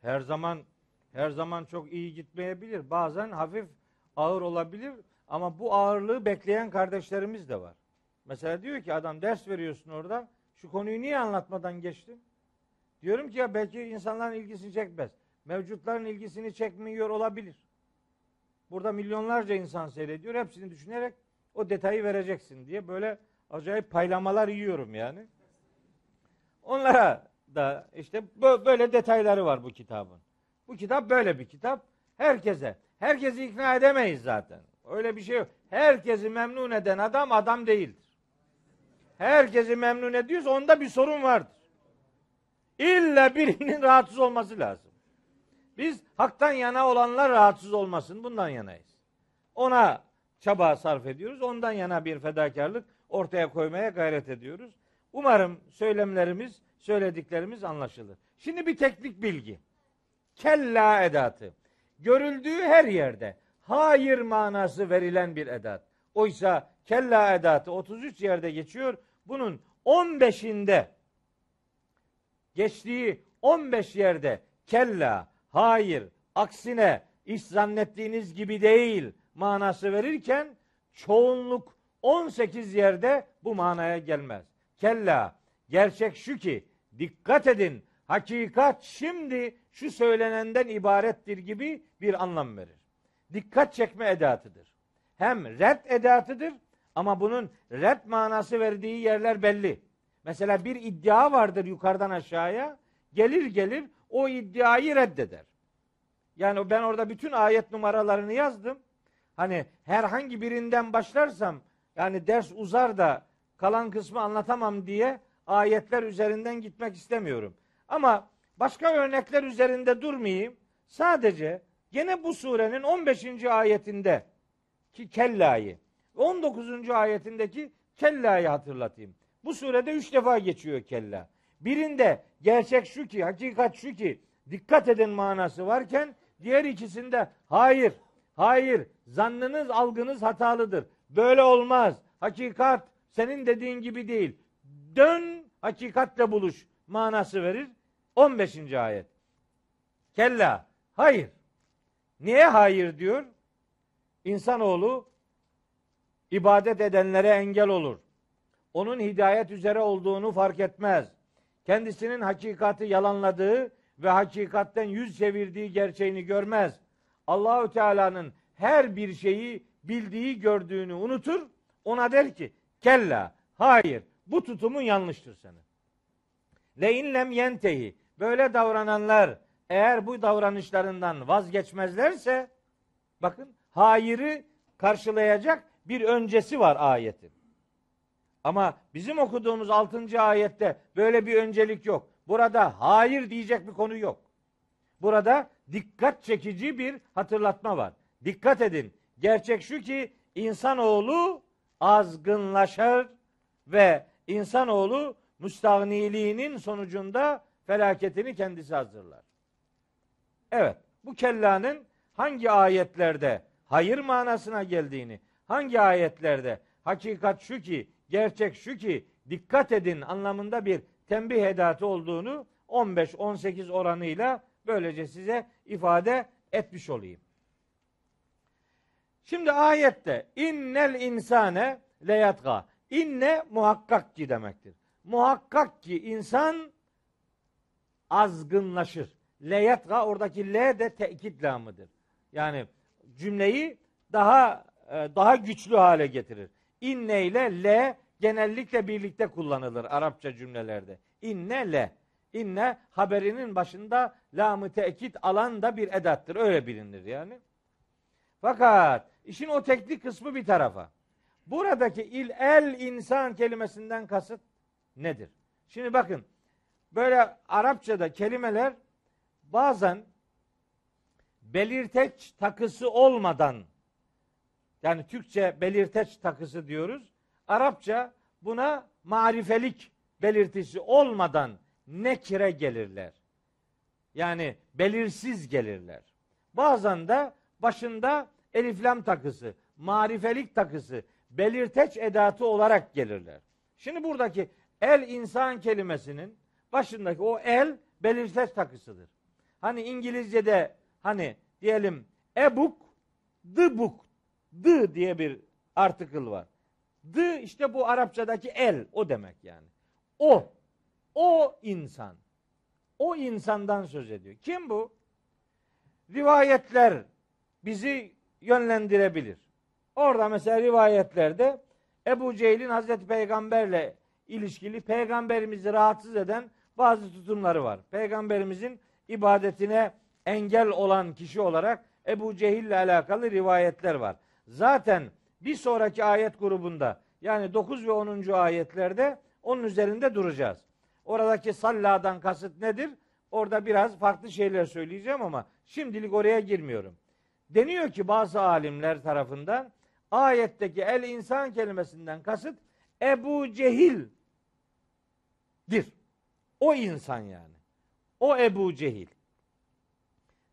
Her zaman her zaman çok iyi gitmeyebilir. Bazen hafif ağır olabilir ama bu ağırlığı bekleyen kardeşlerimiz de var. Mesela diyor ki adam ders veriyorsun orada. Şu konuyu niye anlatmadan geçtin? Diyorum ki ya belki insanların ilgisini çekmez. Mevcutların ilgisini çekmiyor olabilir. Burada milyonlarca insan seyrediyor. Hepsini düşünerek o detayı vereceksin diye böyle acayip paylamalar yiyorum yani. Onlara da işte böyle detayları var bu kitabın. Bu kitap böyle bir kitap. Herkese. Herkesi ikna edemeyiz zaten. Öyle bir şey yok. Herkesi memnun eden adam adam değildir. Herkesi memnun ediyorsa onda bir sorun vardır. İlla birinin rahatsız olması lazım. Biz haktan yana olanlar rahatsız olmasın bundan yanayız. Ona çaba sarf ediyoruz. Ondan yana bir fedakarlık ortaya koymaya gayret ediyoruz. Umarım söylemlerimiz, söylediklerimiz anlaşılır. Şimdi bir teknik bilgi. Kella edatı. Görüldüğü her yerde hayır manası verilen bir edat. Oysa kella edatı 33 yerde geçiyor. Bunun 15'inde geçtiği 15 yerde kella, hayır, aksine, iş zannettiğiniz gibi değil manası verirken çoğunluk 18 yerde bu manaya gelmez. Kella gerçek şu ki dikkat edin. Hakikat şimdi şu söylenenden ibarettir gibi bir anlam verir. Dikkat çekme edatıdır. Hem red edatıdır ama bunun red manası verdiği yerler belli. Mesela bir iddia vardır yukarıdan aşağıya. Gelir gelir o iddiayı reddeder. Yani ben orada bütün ayet numaralarını yazdım. Hani herhangi birinden başlarsam yani ders uzar da kalan kısmı anlatamam diye ayetler üzerinden gitmek istemiyorum. Ama başka örnekler üzerinde durmayayım. Sadece gene bu surenin 15. ayetinde ki kellayı 19. ayetindeki kellayı hatırlatayım. Bu surede üç defa geçiyor kella. Birinde gerçek şu ki, hakikat şu ki, dikkat edin manası varken diğer ikisinde hayır, hayır, zannınız, algınız hatalıdır. Böyle olmaz. Hakikat senin dediğin gibi değil. Dön, hakikatle buluş manası verir. 15. ayet. Kella, hayır. Niye hayır diyor? İnsanoğlu ibadet edenlere engel olur. Onun hidayet üzere olduğunu fark etmez. Kendisinin hakikati yalanladığı ve hakikatten yüz çevirdiği gerçeğini görmez. Allahü Teala'nın her bir şeyi bildiği gördüğünü unutur. Ona der ki kella hayır bu tutumun yanlıştır senin. Le inlem yentehi böyle davrananlar eğer bu davranışlarından vazgeçmezlerse bakın hayırı karşılayacak bir öncesi var ayetin. Ama bizim okuduğumuz 6. ayette böyle bir öncelik yok. Burada hayır diyecek bir konu yok. Burada dikkat çekici bir hatırlatma var. Dikkat edin. Gerçek şu ki insanoğlu azgınlaşır ve insanoğlu müstahniliğinin sonucunda felaketini kendisi hazırlar. Evet, bu kellanın hangi ayetlerde hayır manasına geldiğini, hangi ayetlerde hakikat şu ki, gerçek şu ki dikkat edin anlamında bir tembih edatı olduğunu 15-18 oranıyla böylece size ifade etmiş olayım. Şimdi ayette innel insane leyatga. İnne muhakkak ki demektir. Muhakkak ki insan azgınlaşır. Leyatga oradaki le de tekit lamıdır. Yani cümleyi daha e, daha güçlü hale getirir. İnne ile le genellikle birlikte kullanılır Arapça cümlelerde. İnne le. İnne haberinin başında lamı tekit alan da bir edattır. Öyle bilinir yani. Fakat işin o teknik kısmı bir tarafa. Buradaki il el insan kelimesinden kasıt nedir? Şimdi bakın böyle Arapçada kelimeler bazen belirteç takısı olmadan yani Türkçe belirteç takısı diyoruz. Arapça buna marifelik belirtisi olmadan nekire gelirler. Yani belirsiz gelirler. Bazen de başında eliflam takısı, marifelik takısı, belirteç edatı olarak gelirler. Şimdi buradaki el insan kelimesinin başındaki o el belirteç takısıdır. Hani İngilizce'de hani diyelim e book, the book, the diye bir article var. The işte bu Arapçadaki el o demek yani. O. O insan. O insandan söz ediyor. Kim bu? Rivayetler bizi yönlendirebilir. Orada mesela rivayetlerde Ebu Cehil'in Hazreti Peygamberle ilişkili peygamberimizi rahatsız eden bazı tutumları var. Peygamberimizin ibadetine engel olan kişi olarak Ebu Cehil ile alakalı rivayetler var. Zaten bir sonraki ayet grubunda yani 9 ve 10. ayetlerde onun üzerinde duracağız. Oradaki salladan kasıt nedir? Orada biraz farklı şeyler söyleyeceğim ama şimdilik oraya girmiyorum. Deniyor ki bazı alimler tarafından ayetteki el insan kelimesinden kasıt Ebu Cehil'dir. O insan yani. O Ebu Cehil.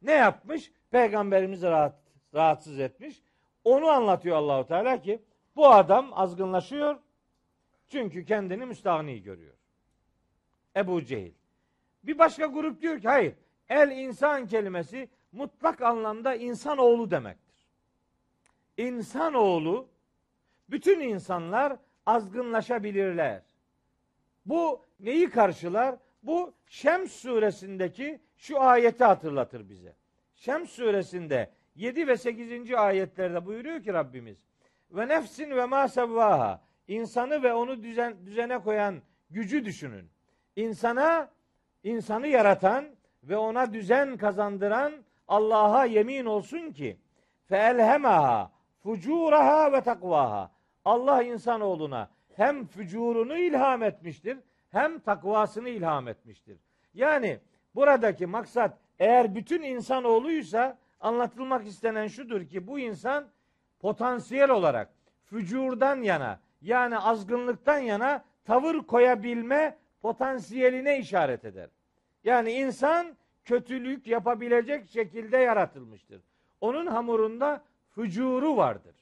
Ne yapmış? Peygamberimizi rahat, rahatsız etmiş. Onu anlatıyor Allahu Teala ki bu adam azgınlaşıyor. Çünkü kendini müstahni görüyor. Ebu Cehil. Bir başka grup diyor ki hayır. El insan kelimesi mutlak anlamda insan oğlu demektir. İnsan oğlu bütün insanlar azgınlaşabilirler. Bu neyi karşılar? Bu Şems suresindeki şu ayeti hatırlatır bize. Şems suresinde 7 ve 8. ayetlerde buyuruyor ki Rabbimiz ve nefsin ve ma sevvaha insanı ve onu düzen, düzene koyan gücü düşünün. İnsana insanı yaratan ve ona düzen kazandıran Allah'a yemin olsun ki fe elhemaha fucuraha ve takvaha. Allah insanoğluna hem fücurunu ilham etmiştir hem takvasını ilham etmiştir. Yani buradaki maksat eğer bütün insanoğluysa anlatılmak istenen şudur ki bu insan potansiyel olarak fücurdan yana yani azgınlıktan yana tavır koyabilme potansiyeline işaret eder. Yani insan kötülük yapabilecek şekilde yaratılmıştır. Onun hamurunda fücuru vardır.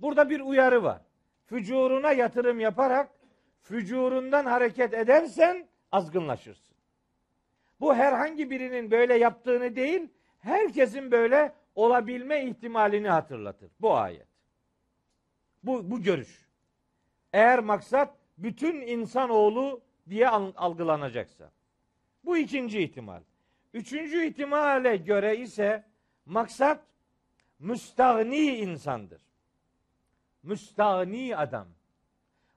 Burada bir uyarı var. Fücuruna yatırım yaparak fücurundan hareket edersen azgınlaşırsın. Bu herhangi birinin böyle yaptığını değil, herkesin böyle olabilme ihtimalini hatırlatır bu ayet. Bu, bu görüş. Eğer maksat bütün insanoğlu diye algılanacaksa. Bu ikinci ihtimal. Üçüncü ihtimale göre ise maksat müstahni insandır. Müstahni adam.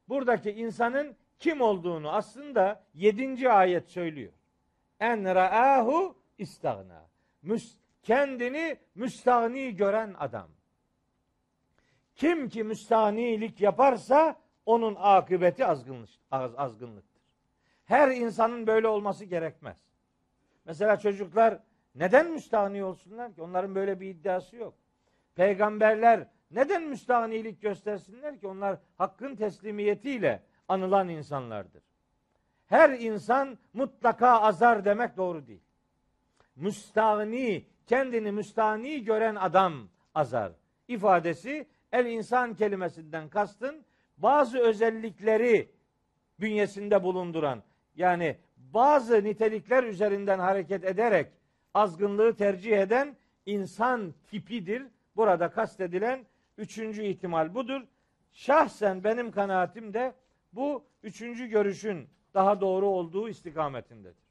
Buradaki insanın kim olduğunu aslında yedinci ayet söylüyor. En ra'ahu istagna. Kendini müstahni gören adam. Kim ki müstahnilik yaparsa onun akıbeti azgınlık, az, azgınlıktır. Her insanın böyle olması gerekmez. Mesela çocuklar neden müstahni olsunlar ki? Onların böyle bir iddiası yok. Peygamberler neden müstahnilik göstersinler ki? Onlar hakkın teslimiyetiyle anılan insanlardır. Her insan mutlaka azar demek doğru değil. Müstahni, kendini müstahni gören adam azar ifadesi el insan kelimesinden kastın bazı özellikleri bünyesinde bulunduran yani bazı nitelikler üzerinden hareket ederek azgınlığı tercih eden insan tipidir. Burada kastedilen üçüncü ihtimal budur. Şahsen benim kanaatim de bu üçüncü görüşün daha doğru olduğu istikametindedir.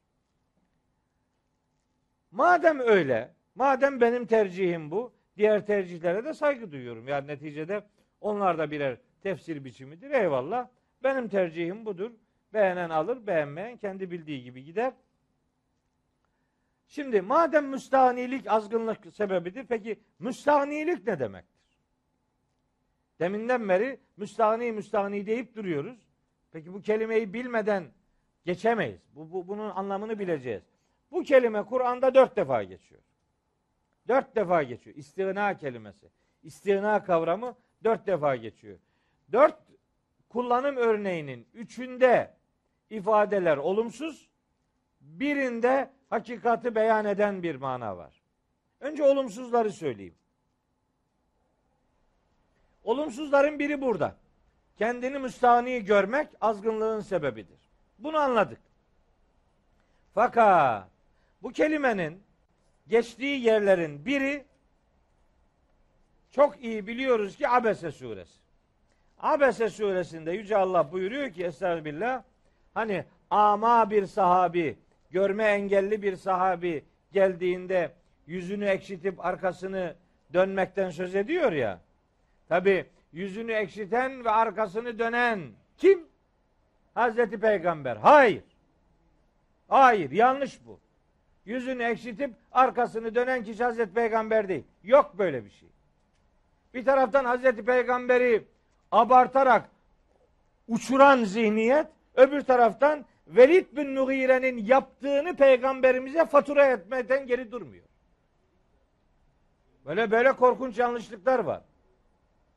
Madem öyle, madem benim tercihim bu, diğer tercihlere de saygı duyuyorum. Yani neticede onlar da birer tefsir biçimidir. Eyvallah. Benim tercihim budur. Beğenen alır, beğenmeyen kendi bildiği gibi gider. Şimdi madem müstahnilik azgınlık sebebidir, peki müstahnilik ne demektir? Deminden beri müstahni müstahni deyip duruyoruz. Peki bu kelimeyi bilmeden geçemeyiz. Bu, bu, bunun anlamını bileceğiz. Bu kelime Kur'an'da dört defa geçiyor. Dört defa geçiyor. İstina kelimesi. İstina kavramı dört defa geçiyor. Dört kullanım örneğinin üçünde ifadeler olumsuz, birinde hakikati beyan eden bir mana var. Önce olumsuzları söyleyeyim. Olumsuzların biri burada. Kendini müstahni görmek azgınlığın sebebidir. Bunu anladık. Fakat bu kelimenin geçtiği yerlerin biri çok iyi biliyoruz ki Abese suresi. Abese suresinde Yüce Allah buyuruyor ki Estağfirullah hani ama bir sahabi, görme engelli bir sahabi geldiğinde yüzünü ekşitip arkasını dönmekten söz ediyor ya. Tabi yüzünü ekşiten ve arkasını dönen kim? Hazreti Peygamber. Hayır. Hayır yanlış bu. Yüzünü ekşitip arkasını dönen kişi Hazreti Peygamber değil. Yok böyle bir şey. Bir taraftan Hazreti Peygamber'i abartarak uçuran zihniyet, öbür taraftan Velid bin Nughire'nin yaptığını peygamberimize fatura etmeden geri durmuyor. Böyle böyle korkunç yanlışlıklar var.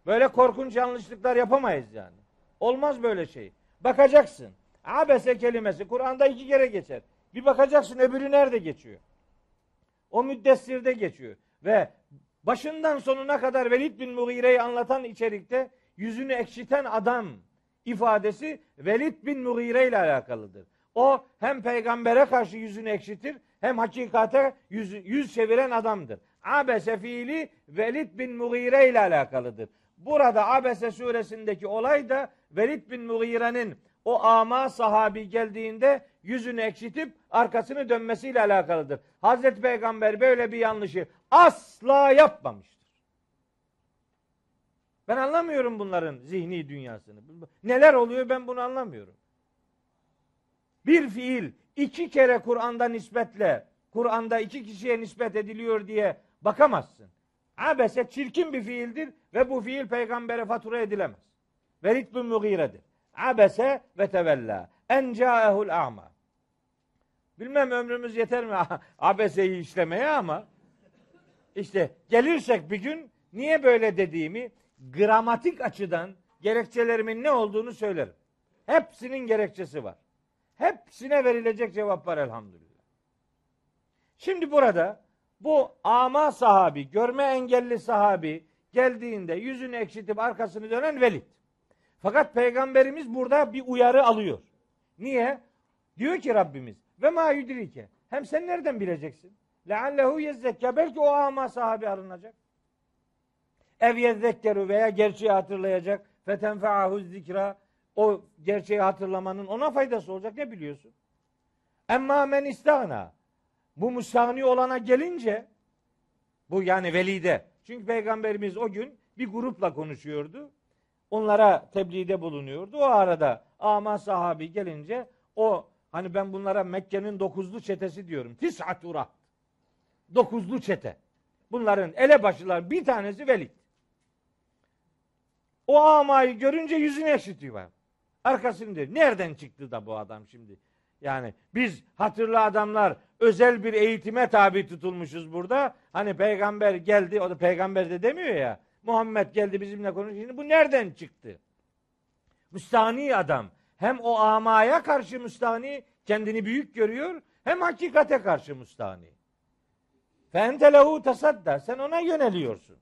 Böyle korkunç yanlışlıklar yapamayız yani. Olmaz böyle şey. Bakacaksın. Abese kelimesi Kur'an'da iki kere geçer. Bir bakacaksın öbürü nerede geçiyor? O müddessirde geçiyor. Ve başından sonuna kadar Velid bin Mughire'yi anlatan içerikte yüzünü ekşiten adam ifadesi Velid bin Mughire ile alakalıdır. O hem peygambere karşı yüzünü ekşitir hem hakikate yüz, yüz çeviren adamdır. Abese fiili Velid bin Mughire ile alakalıdır. Burada Abese suresindeki olay da Velid bin Mughire'nin o ama sahabi geldiğinde yüzünü ekşitip arkasını dönmesiyle alakalıdır. Hazreti Peygamber böyle bir yanlışı asla yapmamıştır. Ben anlamıyorum bunların zihni dünyasını. Neler oluyor ben bunu anlamıyorum. Bir fiil iki kere Kur'an'da nispetle, Kur'an'da iki kişiye nispet ediliyor diye bakamazsın. Abese çirkin bir fiildir ve bu fiil peygambere fatura edilemez. Velid bin Mughire'dir. Abese ve tevella. En ca'ehul a'ma. Bilmem ömrümüz yeter mi abeseyi işlemeye ama işte gelirsek bir gün niye böyle dediğimi gramatik açıdan gerekçelerimin ne olduğunu söylerim. Hepsinin gerekçesi var. Hepsine verilecek cevap var elhamdülillah. Şimdi burada bu ama sahabi, görme engelli sahabi geldiğinde yüzünü ekşitip arkasını dönen Velid. Fakat peygamberimiz burada bir uyarı alıyor. Niye? Diyor ki Rabbimiz ve ma yudrike. Hem sen nereden bileceksin? Leallehu yezzekka. Belki o ama sahabi arınacak. Ev yezzekkeru veya gerçeği hatırlayacak. Fetenfeahu zikra. O gerçeği hatırlamanın ona faydası olacak ne biliyorsun? Emma men istana. Bu müstahni olana gelince bu yani velide. Çünkü peygamberimiz o gün bir grupla konuşuyordu. Onlara tebliğde bulunuyordu. O arada ama sahabi gelince o hani ben bunlara Mekke'nin dokuzlu çetesi diyorum. Tis'at urat. Dokuzlu çete. Bunların elebaşılar bir tanesi Velid. O amayı görünce yüzünü ekşitiyor. Arkasını diyor. Nereden çıktı da bu adam şimdi? Yani biz hatırlı adamlar özel bir eğitime tabi tutulmuşuz burada. Hani peygamber geldi, o da peygamber de demiyor ya. Muhammed geldi bizimle konuşuyor. Şimdi bu nereden çıktı? Müstahni adam. Hem o amaya karşı müstahni kendini büyük görüyor. Hem hakikate karşı müstahni. Fente lehu tasadda. Sen ona yöneliyorsun.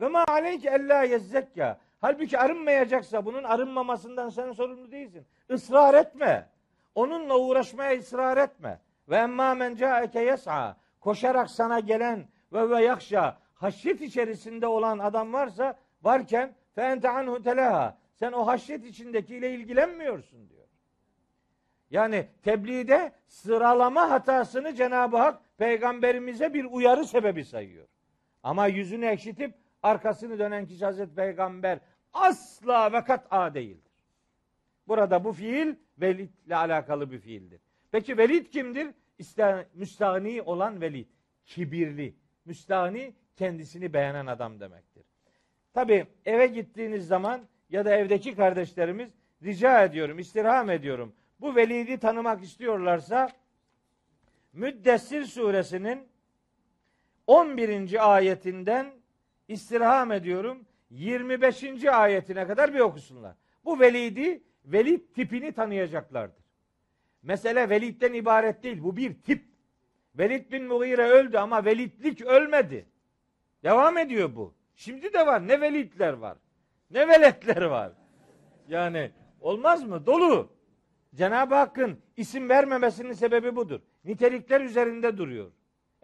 Ve ma aleyke ella yezzekka. Halbuki arınmayacaksa bunun arınmamasından sen sorumlu değilsin. Israr etme. Onunla uğraşmaya ısrar etme. Ve emma men caeke yes'a. Koşarak sana gelen ve ve yakşa haşyet içerisinde olan adam varsa varken fe ente anhu telaha. Sen o haşyet içindekiyle ilgilenmiyorsun diyor. Yani tebliğde sıralama hatasını Cenab-ı Hak peygamberimize bir uyarı sebebi sayıyor. Ama yüzünü ekşitip arkasını dönen kişi Hazreti Peygamber asla ve kat'a değildir. Burada bu fiil velid ile alakalı bir fiildir. Peki velid kimdir? İşte müstahni olan velid. Kibirli. Müstahni kendisini beğenen adam demektir. Tabi eve gittiğiniz zaman ya da evdeki kardeşlerimiz rica ediyorum, istirham ediyorum. Bu velidi tanımak istiyorlarsa Müddessir suresinin 11. ayetinden istirham ediyorum 25. ayetine kadar bir okusunlar. Bu velidi, velid tipini tanıyacaklardır. Mesele velidden ibaret değil. Bu bir tip. Velid bin Mughire öldü ama velidlik ölmedi. Devam ediyor bu. Şimdi de var. Ne velidler var. Ne veletler var. Yani olmaz mı? Dolu. Cenab-ı Hakk'ın isim vermemesinin sebebi budur. Nitelikler üzerinde duruyor.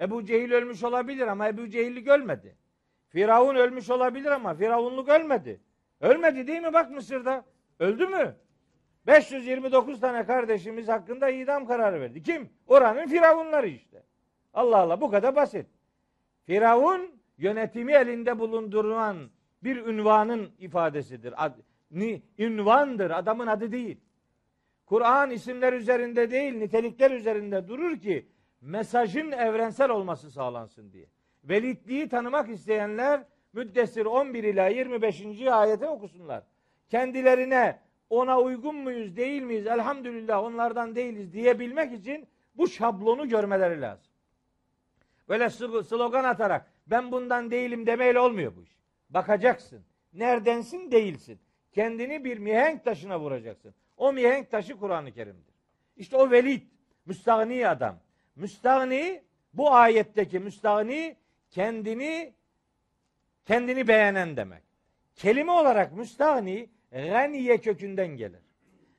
Ebu Cehil ölmüş olabilir ama Ebu Cehillik ölmedi. Firavun ölmüş olabilir ama Firavunluk ölmedi. Ölmedi değil mi bak Mısır'da? Öldü mü? 529 tane kardeşimiz hakkında idam kararı verdi. Kim? Oranın firavunları işte. Allah Allah bu kadar basit. Firavun yönetimi elinde bulundurulan bir ünvanın ifadesidir. Ad, ni, ünvandır. Adamın adı değil. Kur'an isimler üzerinde değil, nitelikler üzerinde durur ki mesajın evrensel olması sağlansın diye. Velidliği tanımak isteyenler Müddessir 11 ila 25. ayete okusunlar. Kendilerine ona uygun muyuz, değil miyiz? Elhamdülillah onlardan değiliz diyebilmek için bu şablonu görmeleri lazım. Böyle slogan atarak ben bundan değilim demeyle olmuyor bu iş. Bakacaksın. Neredensin değilsin. Kendini bir mihenk taşına vuracaksın. O mihenk taşı Kur'an-ı Kerim'dir. İşte o velid, müstahni adam. Müstahni bu ayetteki müstahni kendini kendini beğenen demek. Kelime olarak müstahni ganiye kökünden gelir.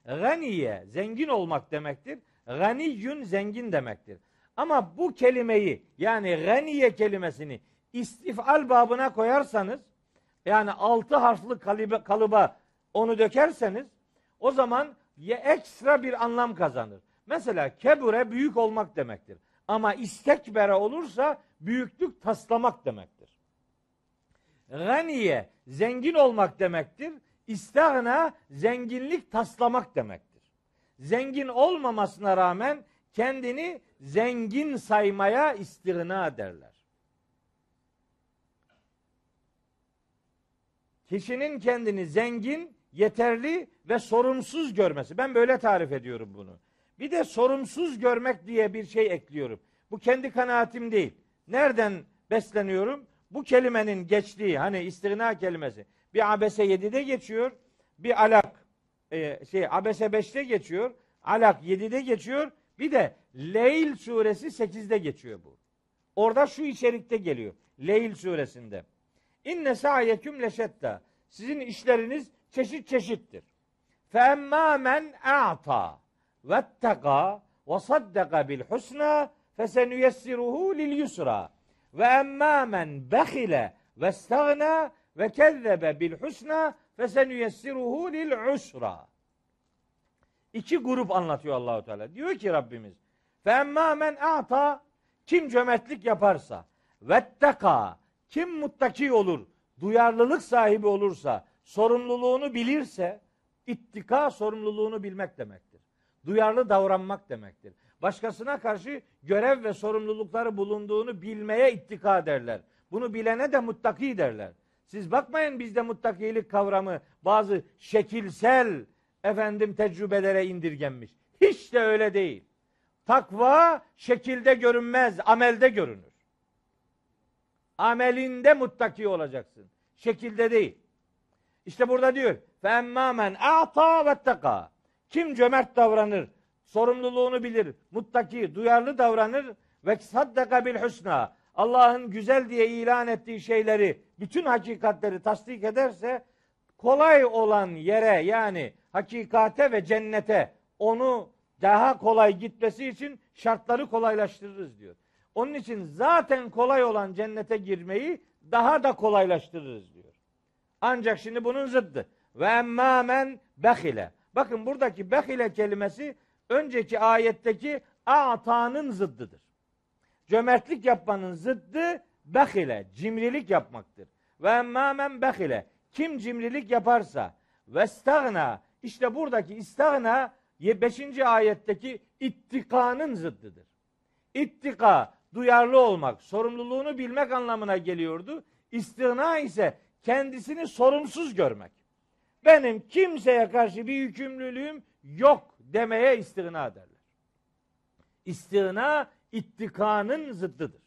Ganiye zengin olmak demektir. Ganiyün zengin demektir. Ama bu kelimeyi yani ganiye kelimesini istifal babına koyarsanız yani altı harfli kalıba, kalıba onu dökerseniz o zaman ya ekstra bir anlam kazanır. Mesela kebure büyük olmak demektir. Ama istekbere olursa büyüklük taslamak demektir. Ganiye zengin olmak demektir. İstahna zenginlik taslamak demektir. Zengin olmamasına rağmen kendini zengin saymaya istigna derler. Kişinin kendini zengin, yeterli ve sorumsuz görmesi. Ben böyle tarif ediyorum bunu. Bir de sorumsuz görmek diye bir şey ekliyorum. Bu kendi kanaatim değil. Nereden besleniyorum? Bu kelimenin geçtiği hani istigna kelimesi bir abese 7'de geçiyor. Bir alak e, şey abese 5'te geçiyor. Alak 7'de geçiyor. Bir de Leyl suresi 8'de geçiyor bu. Orada şu içerikte geliyor. Leyl suresinde. İnne sa'yeküm leşetta. Sizin işleriniz çeşit çeşittir. Fe emmâ men a'ta vetteka ve saddaka bil husna fesenüyessiruhu lil yusra. Ve emmâ men behile ve stagna ve kezzebe bil husna fesenüyessiruhu lil usra. İki grup anlatıyor Allahu Teala. Diyor ki Rabbimiz fe emmâ men a'ta kim cömertlik yaparsa vetteka kim muttaki olur, duyarlılık sahibi olursa, sorumluluğunu bilirse, ittika sorumluluğunu bilmek demektir. Duyarlı davranmak demektir Başkasına karşı görev ve sorumlulukları bulunduğunu bilmeye ittika derler. Bunu bilene de muttaki derler. Siz bakmayın bizde muttakilik kavramı bazı şekilsel efendim tecrübelere indirgenmiş. Hiç de öyle değil. Takva şekilde görünmez, amelde görünür. Amelinde muttaki olacaksın. Şekilde değil. İşte burada diyor. فَاَمَّا مَنْ اَعْطَى وَاتَّقَى Kim cömert davranır, sorumluluğunu bilir, muttaki, duyarlı davranır ve saddaka bil husna. Allah'ın güzel diye ilan ettiği şeyleri, bütün hakikatleri tasdik ederse kolay olan yere yani hakikate ve cennete onu daha kolay gitmesi için şartları kolaylaştırırız diyor. Onun için zaten kolay olan cennete girmeyi daha da kolaylaştırırız diyor. Ancak şimdi bunun zıddı. Ve emmâmen behile. Bakın buradaki behile kelimesi önceki ayetteki a'tanın zıddıdır. Cömertlik yapmanın zıddı behile, cimrilik yapmaktır. Ve emmâmen behile. Kim cimrilik yaparsa ve stagna işte buradaki istagna 5. ayetteki ittikanın zıddıdır. İttika duyarlı olmak, sorumluluğunu bilmek anlamına geliyordu. İstina ise kendisini sorumsuz görmek. Benim kimseye karşı bir yükümlülüğüm yok demeye istina derler. İstina ittikanın zıddıdır.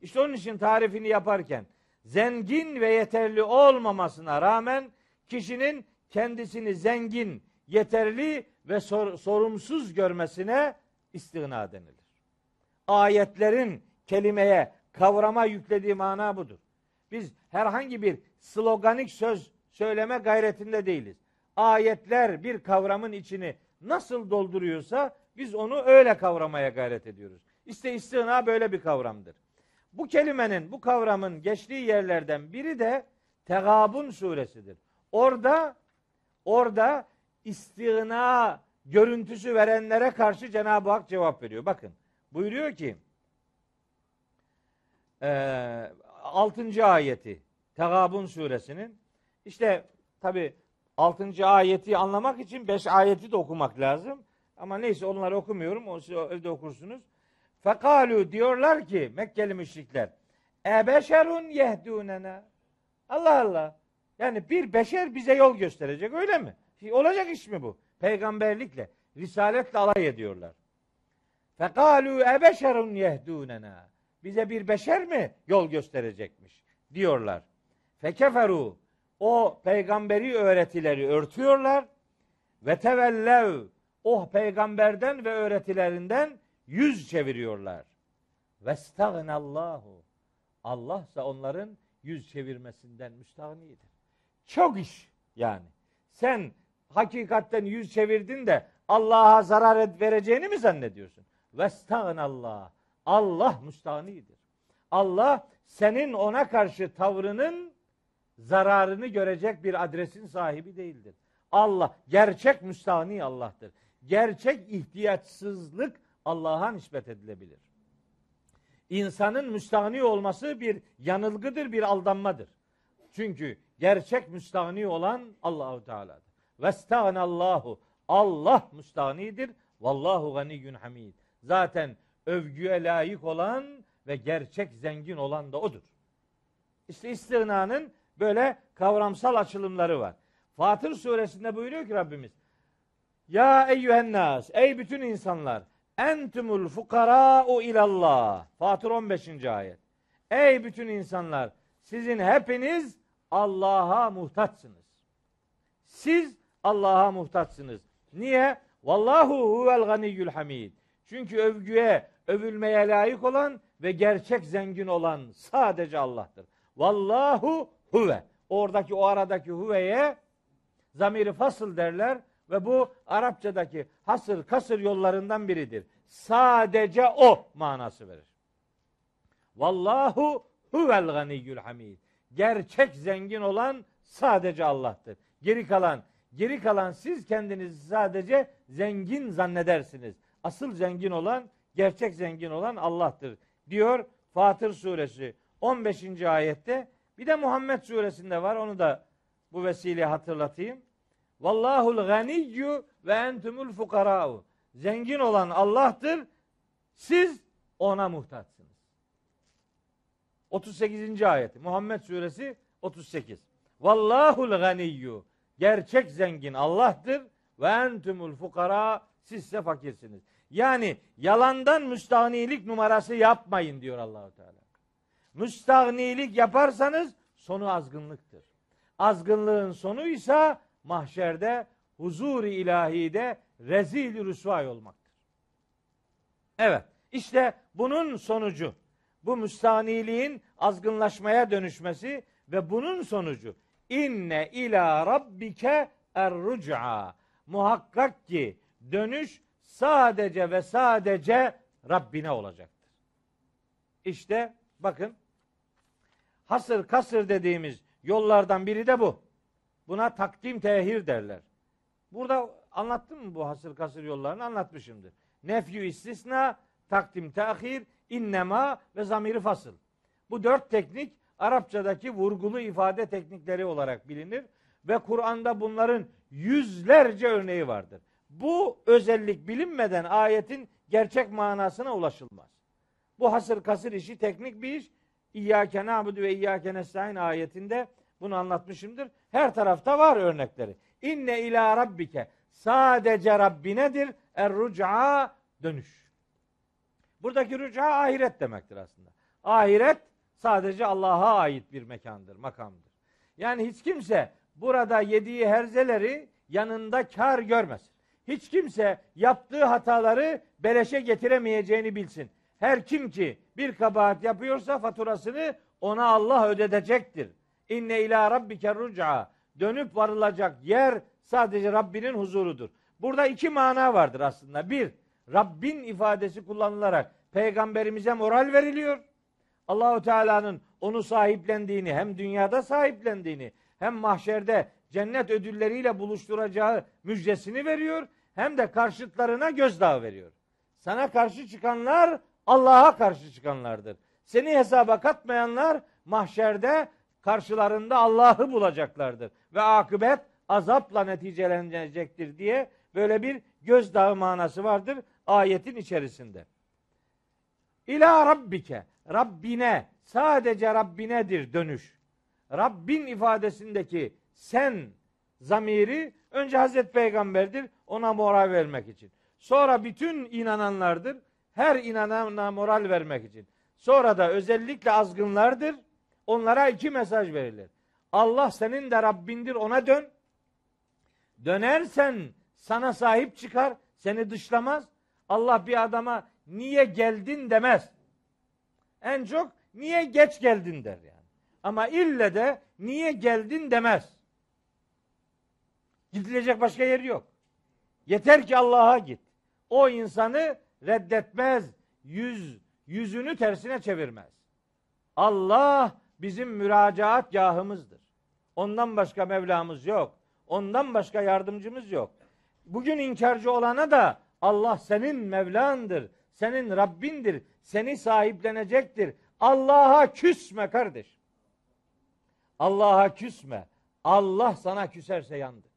İşte onun için tarifini yaparken zengin ve yeterli olmamasına rağmen kişinin kendisini zengin, yeterli ve sor, sorumsuz görmesine istina denilir. Ayetlerin kelimeye, kavrama yüklediği mana budur. Biz herhangi bir sloganik söz söyleme gayretinde değiliz. Ayetler bir kavramın içini nasıl dolduruyorsa biz onu öyle kavramaya gayret ediyoruz. İşte istina böyle bir kavramdır. Bu kelimenin, bu kavramın geçtiği yerlerden biri de Tegabun suresidir. Orada orada istina görüntüsü verenlere karşı Cenab-ı Hak cevap veriyor. Bakın buyuruyor ki e, 6. ayeti Tegabun suresinin işte tabi 6. ayeti anlamak için 5 ayeti de okumak lazım. Ama neyse onları okumuyorum. O siz evde okursunuz. Fekalu diyorlar ki Mekkeli müşrikler Ebeşerun yehdûnena Allah Allah. Yani bir beşer bize yol gösterecek öyle mi? Olacak iş mi bu? Peygamberlikle, risaletle alay ediyorlar. Fekalu ebeşerun yehdûnena bize bir beşer mi yol gösterecekmiş diyorlar. Fekeferu o peygamberi öğretileri örtüyorlar ve tevellev o peygamberden ve öğretilerinden yüz çeviriyorlar. Ve stagnallahu Allah ise onların yüz çevirmesinden müstahnidir. Çok iş yani. Sen hakikatten yüz çevirdin de Allah'a zarar vereceğini mi zannediyorsun? Ve stagnallah Allah müstahnidir. Allah senin ona karşı tavrının zararını görecek bir adresin sahibi değildir. Allah gerçek müstahni Allah'tır. gerçek ihtiyaçsızlık Allah'a nispet edilebilir. İnsanın müstahni olması bir yanılgıdır, bir aldanmadır. Çünkü gerçek müstahni olan Allahu Teala'dır. Allahu Allah müstahnidir. Vallahu ganiyyun hamid. Zaten övgüye layık olan ve gerçek zengin olan da odur. İşte istinanın böyle kavramsal açılımları var. Fatır suresinde buyuruyor ki Rabbimiz Ya eyyühen nas ey bütün insanlar entumul fukara'u ilallah. Fatır 15. ayet. Ey bütün insanlar sizin hepiniz Allah'a muhtaçsınız. Siz Allah'a muhtaçsınız. Niye? Vallahu huvel ganiyyul hamid. Çünkü övgüye, övülmeye layık olan ve gerçek zengin olan sadece Allah'tır. Vallahu huve. Oradaki o aradaki huveye zamiri fasıl derler ve bu Arapçadaki hasır kasır yollarından biridir. Sadece o manası verir. Vallahu huvel ganiyyul hamid. Gerçek zengin olan sadece Allah'tır. Geri kalan, geri kalan siz kendinizi sadece zengin zannedersiniz. Asıl zengin olan, gerçek zengin olan Allah'tır. Diyor Fatır suresi 15. ayette. Bir de Muhammed suresinde var. Onu da bu vesileyle hatırlatayım. Vallahul ganiyyu ve entumul fukara'u. Zengin olan Allah'tır. Siz ona muhtaçsınız. 38. ayet. Muhammed suresi 38. Vallahul ganiyyu. Gerçek zengin Allah'tır ve entumul fukara sizse fakirsiniz. Yani yalandan müstahnilik numarası yapmayın diyor Allahu Teala. Müstahnilik yaparsanız sonu azgınlıktır. Azgınlığın sonu ise mahşerde huzur-i ilahide rezil rüsvay olmaktır. Evet işte bunun sonucu bu müstaniliğin azgınlaşmaya dönüşmesi ve bunun sonucu inne ila rabbike er Muhakkak ki dönüş sadece ve sadece Rabbine olacaktır. İşte bakın hasır kasır dediğimiz yollardan biri de bu. Buna takdim tehir derler. Burada anlattım mı bu hasır kasır yollarını anlatmışımdır. Nefyu istisna, takdim tehir, innema ve zamiri fasıl. Bu dört teknik Arapçadaki vurgulu ifade teknikleri olarak bilinir ve Kur'an'da bunların yüzlerce örneği vardır. Bu özellik bilinmeden ayetin gerçek manasına ulaşılmaz. Bu hasır kasır işi teknik bir iş. İyyâke na'budu ve iyyâke nestaîn ayetinde bunu anlatmışımdır. Her tarafta var örnekleri. İnne ila rabbike sadece Rabbinedir. Er ruca dönüş. Buradaki ruca ahiret demektir aslında. Ahiret sadece Allah'a ait bir mekandır, makamdır. Yani hiç kimse burada yediği herzeleri yanında kar görmesin. Hiç kimse yaptığı hataları beleşe getiremeyeceğini bilsin. Her kim ki bir kabahat yapıyorsa faturasını ona Allah ödetecektir. İnne ila rabbike ruca. Dönüp varılacak yer sadece Rabbinin huzurudur. Burada iki mana vardır aslında. Bir, Rabbin ifadesi kullanılarak peygamberimize moral veriliyor. Allahu Teala'nın onu sahiplendiğini, hem dünyada sahiplendiğini, hem mahşerde cennet ödülleriyle buluşturacağı müjdesini veriyor, hem de karşıtlarına gözdağı veriyor. Sana karşı çıkanlar Allah'a karşı çıkanlardır. Seni hesaba katmayanlar mahşerde karşılarında Allah'ı bulacaklardır ve akıbet azapla neticelenecektir diye böyle bir gözdağı manası vardır ayetin içerisinde. İla rabbike Rabbine sadece Rabbinedir dönüş. Rabbin ifadesindeki sen zamiri önce Hazreti Peygamber'dir ona moral vermek için. Sonra bütün inananlardır her inanana moral vermek için. Sonra da özellikle azgınlardır onlara iki mesaj verilir. Allah senin de Rabbindir ona dön. Dönersen sana sahip çıkar seni dışlamaz. Allah bir adama niye geldin demez. En çok niye geç geldin der yani. Ama ille de niye geldin demez. Gidilecek başka yer yok. Yeter ki Allah'a git. O insanı reddetmez. Yüz, yüzünü tersine çevirmez. Allah bizim müracaat gahımızdır. Ondan başka Mevlamız yok. Ondan başka yardımcımız yok. Bugün inkarcı olana da Allah senin Mevlandır, senin Rabbindir, seni sahiplenecektir. Allah'a küsme kardeş. Allah'a küsme. Allah sana küserse yandı.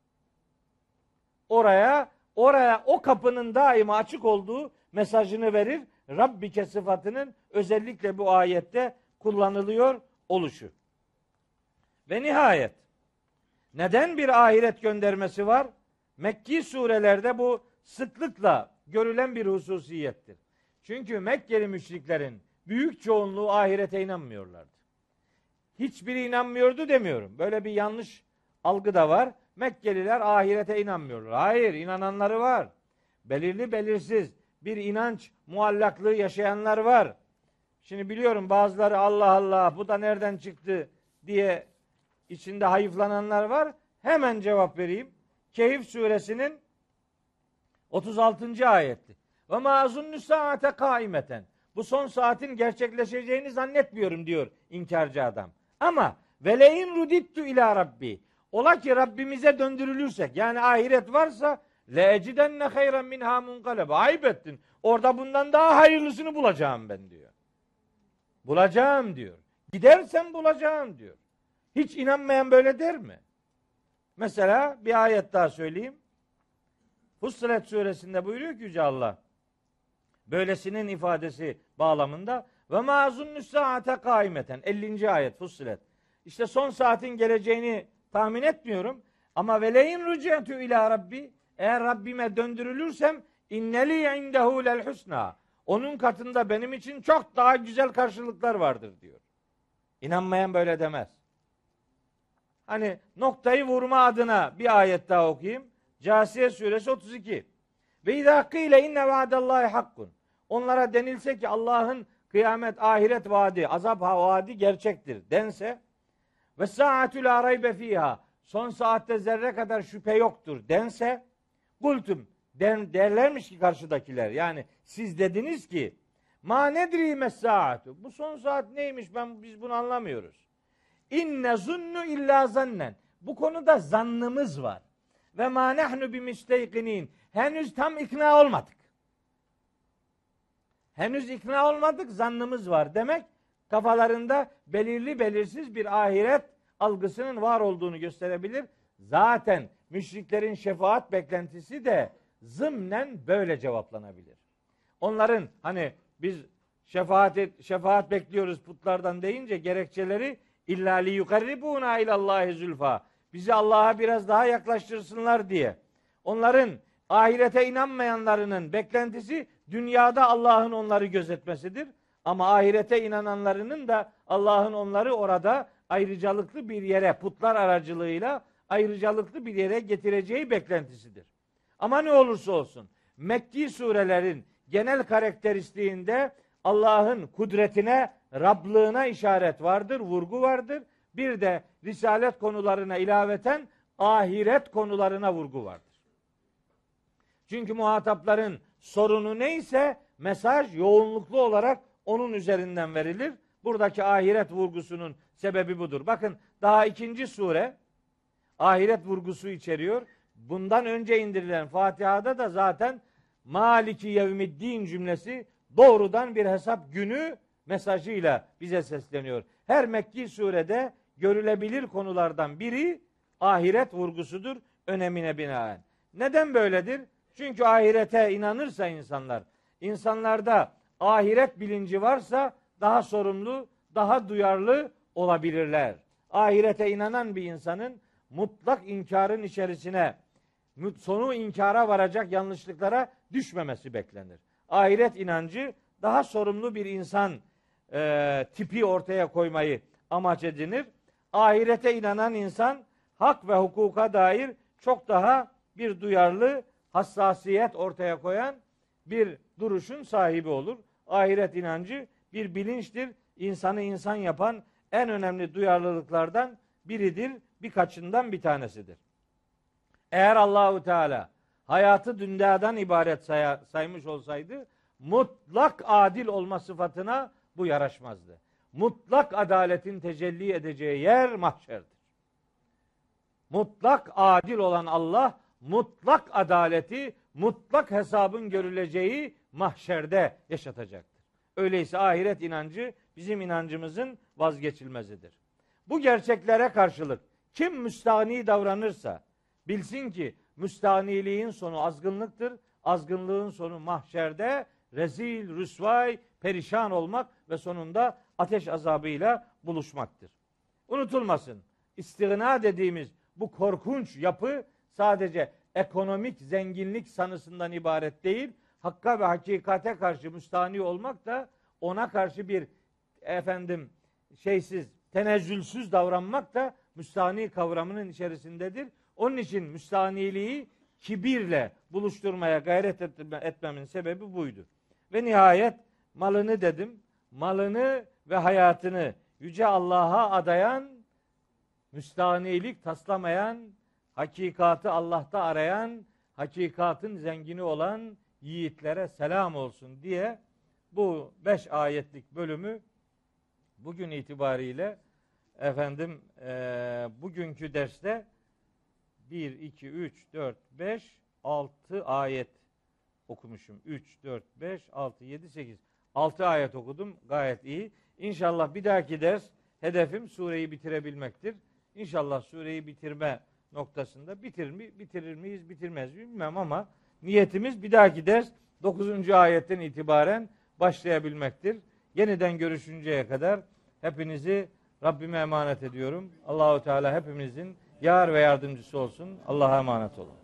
Oraya, oraya o kapının daima açık olduğu mesajını verir. Rabbike sıfatının özellikle bu ayette kullanılıyor oluşu. Ve nihayet neden bir ahiret göndermesi var? Mekki surelerde bu sıklıkla görülen bir hususiyettir. Çünkü Mekkeli müşriklerin büyük çoğunluğu ahirete inanmıyorlardı. Hiçbiri inanmıyordu demiyorum. Böyle bir yanlış algı da var. Mekkeliler ahirete inanmıyorlar. Hayır, inananları var. Belirli belirsiz bir inanç muallaklığı yaşayanlar var. Şimdi biliyorum bazıları Allah Allah bu da nereden çıktı diye içinde hayıflananlar var. Hemen cevap vereyim. Kehif suresinin 36. ayetti. Ve mazunnu saate kaimeten. Bu son saatin gerçekleşeceğini zannetmiyorum diyor inkarcı adam. Ama veleyin rudittu ila rabbi. Ola ki Rabbimize döndürülürsek yani ahiret varsa le ecidenne hayran minha munqalebe. Ayıp ettin. Orada bundan daha hayırlısını bulacağım ben diyor. Bulacağım diyor. Gidersem bulacağım diyor. Hiç inanmayan böyle der mi? Mesela bir ayet daha söyleyeyim. Fussilet suresinde buyuruyor ki Yüce Allah. Böylesinin ifadesi bağlamında ve mazun saate kaimeten 50. ayet Fussilet. İşte son saatin geleceğini tahmin etmiyorum ama veleyin rücetü ila rabbi eğer Rabbime döndürülürsem inneli indehu lel husna. Onun katında benim için çok daha güzel karşılıklar vardır diyor. İnanmayan böyle demez. Hani noktayı vurma adına bir ayet daha okuyayım. Casiye suresi 32. Ve izâ kîle inne vaadallahi hakkun. Onlara denilse ki Allah'ın kıyamet, ahiret vaadi, azap vaadi gerçektir dense ve saatü la raybe fiha son saatte zerre kadar şüphe yoktur dense kultum den, derlermiş ki karşıdakiler yani siz dediniz ki ma nedri messaatu bu son saat neymiş ben biz bunu anlamıyoruz. İnne zunnu illa zannen bu konuda zannımız var. Ve ma nahnu bimüsteykinin henüz tam ikna olmadık. Henüz ikna olmadık zannımız var demek kafalarında belirli belirsiz bir ahiret algısının var olduğunu gösterebilir. Zaten müşriklerin şefaat beklentisi de zımnen böyle cevaplanabilir. Onların hani biz şefaat et, şefaat bekliyoruz putlardan deyince gerekçeleri illa li yukarribuna ilallahi zülfa. Bizi Allah'a biraz daha yaklaştırsınlar diye. Onların ahirete inanmayanlarının beklentisi dünyada Allah'ın onları gözetmesidir. Ama ahirete inananlarının da Allah'ın onları orada ayrıcalıklı bir yere putlar aracılığıyla ayrıcalıklı bir yere getireceği beklentisidir. Ama ne olursa olsun Mekki surelerin genel karakteristiğinde Allah'ın kudretine, Rablığına işaret vardır, vurgu vardır. Bir de risalet konularına ilaveten ahiret konularına vurgu vardır. Çünkü muhatapların sorunu neyse mesaj yoğunluklu olarak onun üzerinden verilir. Buradaki ahiret vurgusunun sebebi budur. Bakın daha ikinci sure ahiret vurgusu içeriyor. Bundan önce indirilen Fatiha'da da zaten Maliki Yevmiddin cümlesi doğrudan bir hesap günü mesajıyla bize sesleniyor. Her Mekki surede görülebilir konulardan biri ahiret vurgusudur önemine binaen. Neden böyledir? Çünkü ahirete inanırsa insanlar, insanlarda ahiret bilinci varsa daha sorumlu, daha duyarlı olabilirler. Ahirete inanan bir insanın mutlak inkarın içerisine, sonu inkara varacak yanlışlıklara düşmemesi beklenir. Ahiret inancı daha sorumlu bir insan e, tipi ortaya koymayı amaç edinir. Ahirete inanan insan hak ve hukuka dair çok daha bir duyarlı hassasiyet ortaya koyan bir duruşun sahibi olur. Ahiret inancı bir bilinçtir. İnsanı insan yapan en önemli duyarlılıklardan biridir. Birkaçından bir tanesidir. Eğer Allahu Teala hayatı dünyadan ibaret say- saymış olsaydı mutlak adil olma sıfatına bu yaraşmazdı. Mutlak adaletin tecelli edeceği yer mahşerdir. Mutlak adil olan Allah mutlak adaleti, mutlak hesabın görüleceği mahşerde yaşatacaktır. Öyleyse ahiret inancı bizim inancımızın vazgeçilmezidir. Bu gerçeklere karşılık kim müstahni davranırsa bilsin ki müstahniliğin sonu azgınlıktır. Azgınlığın sonu mahşerde rezil, rüsvay, perişan olmak ve sonunda ateş azabıyla buluşmaktır. Unutulmasın. İstigna dediğimiz bu korkunç yapı sadece ekonomik zenginlik sanısından ibaret değil. Hakka ve hakikate karşı müstahni olmak da ona karşı bir efendim şeysiz, tenezzülsüz davranmak da müstahni kavramının içerisindedir. Onun için müstahniliği kibirle buluşturmaya gayret etme- etmemin sebebi buydu. Ve nihayet malını dedim, malını ve hayatını yüce Allah'a adayan, müstahnilik taslamayan, hakikatı Allah'ta arayan, hakikatın zengini olan yiğitlere selam olsun diye bu beş ayetlik bölümü bugün itibariyle efendim eee, bugünkü derste 1, 2, 3, 4, 5, 6 ayet okumuşum. 3, 4, 5, 6, 7, 8. 6 ayet okudum. Gayet iyi. İnşallah bir dahaki ders hedefim sureyi bitirebilmektir. İnşallah sureyi bitirme noktasında bitir mi, bitirir miyiz, bitirmez mi bilmem ama niyetimiz bir dahaki ders 9. ayetten itibaren başlayabilmektir. Yeniden görüşünceye kadar hepinizi Rabbime emanet ediyorum. Allahu Teala hepimizin yar ve yardımcısı olsun. Allah'a emanet olun.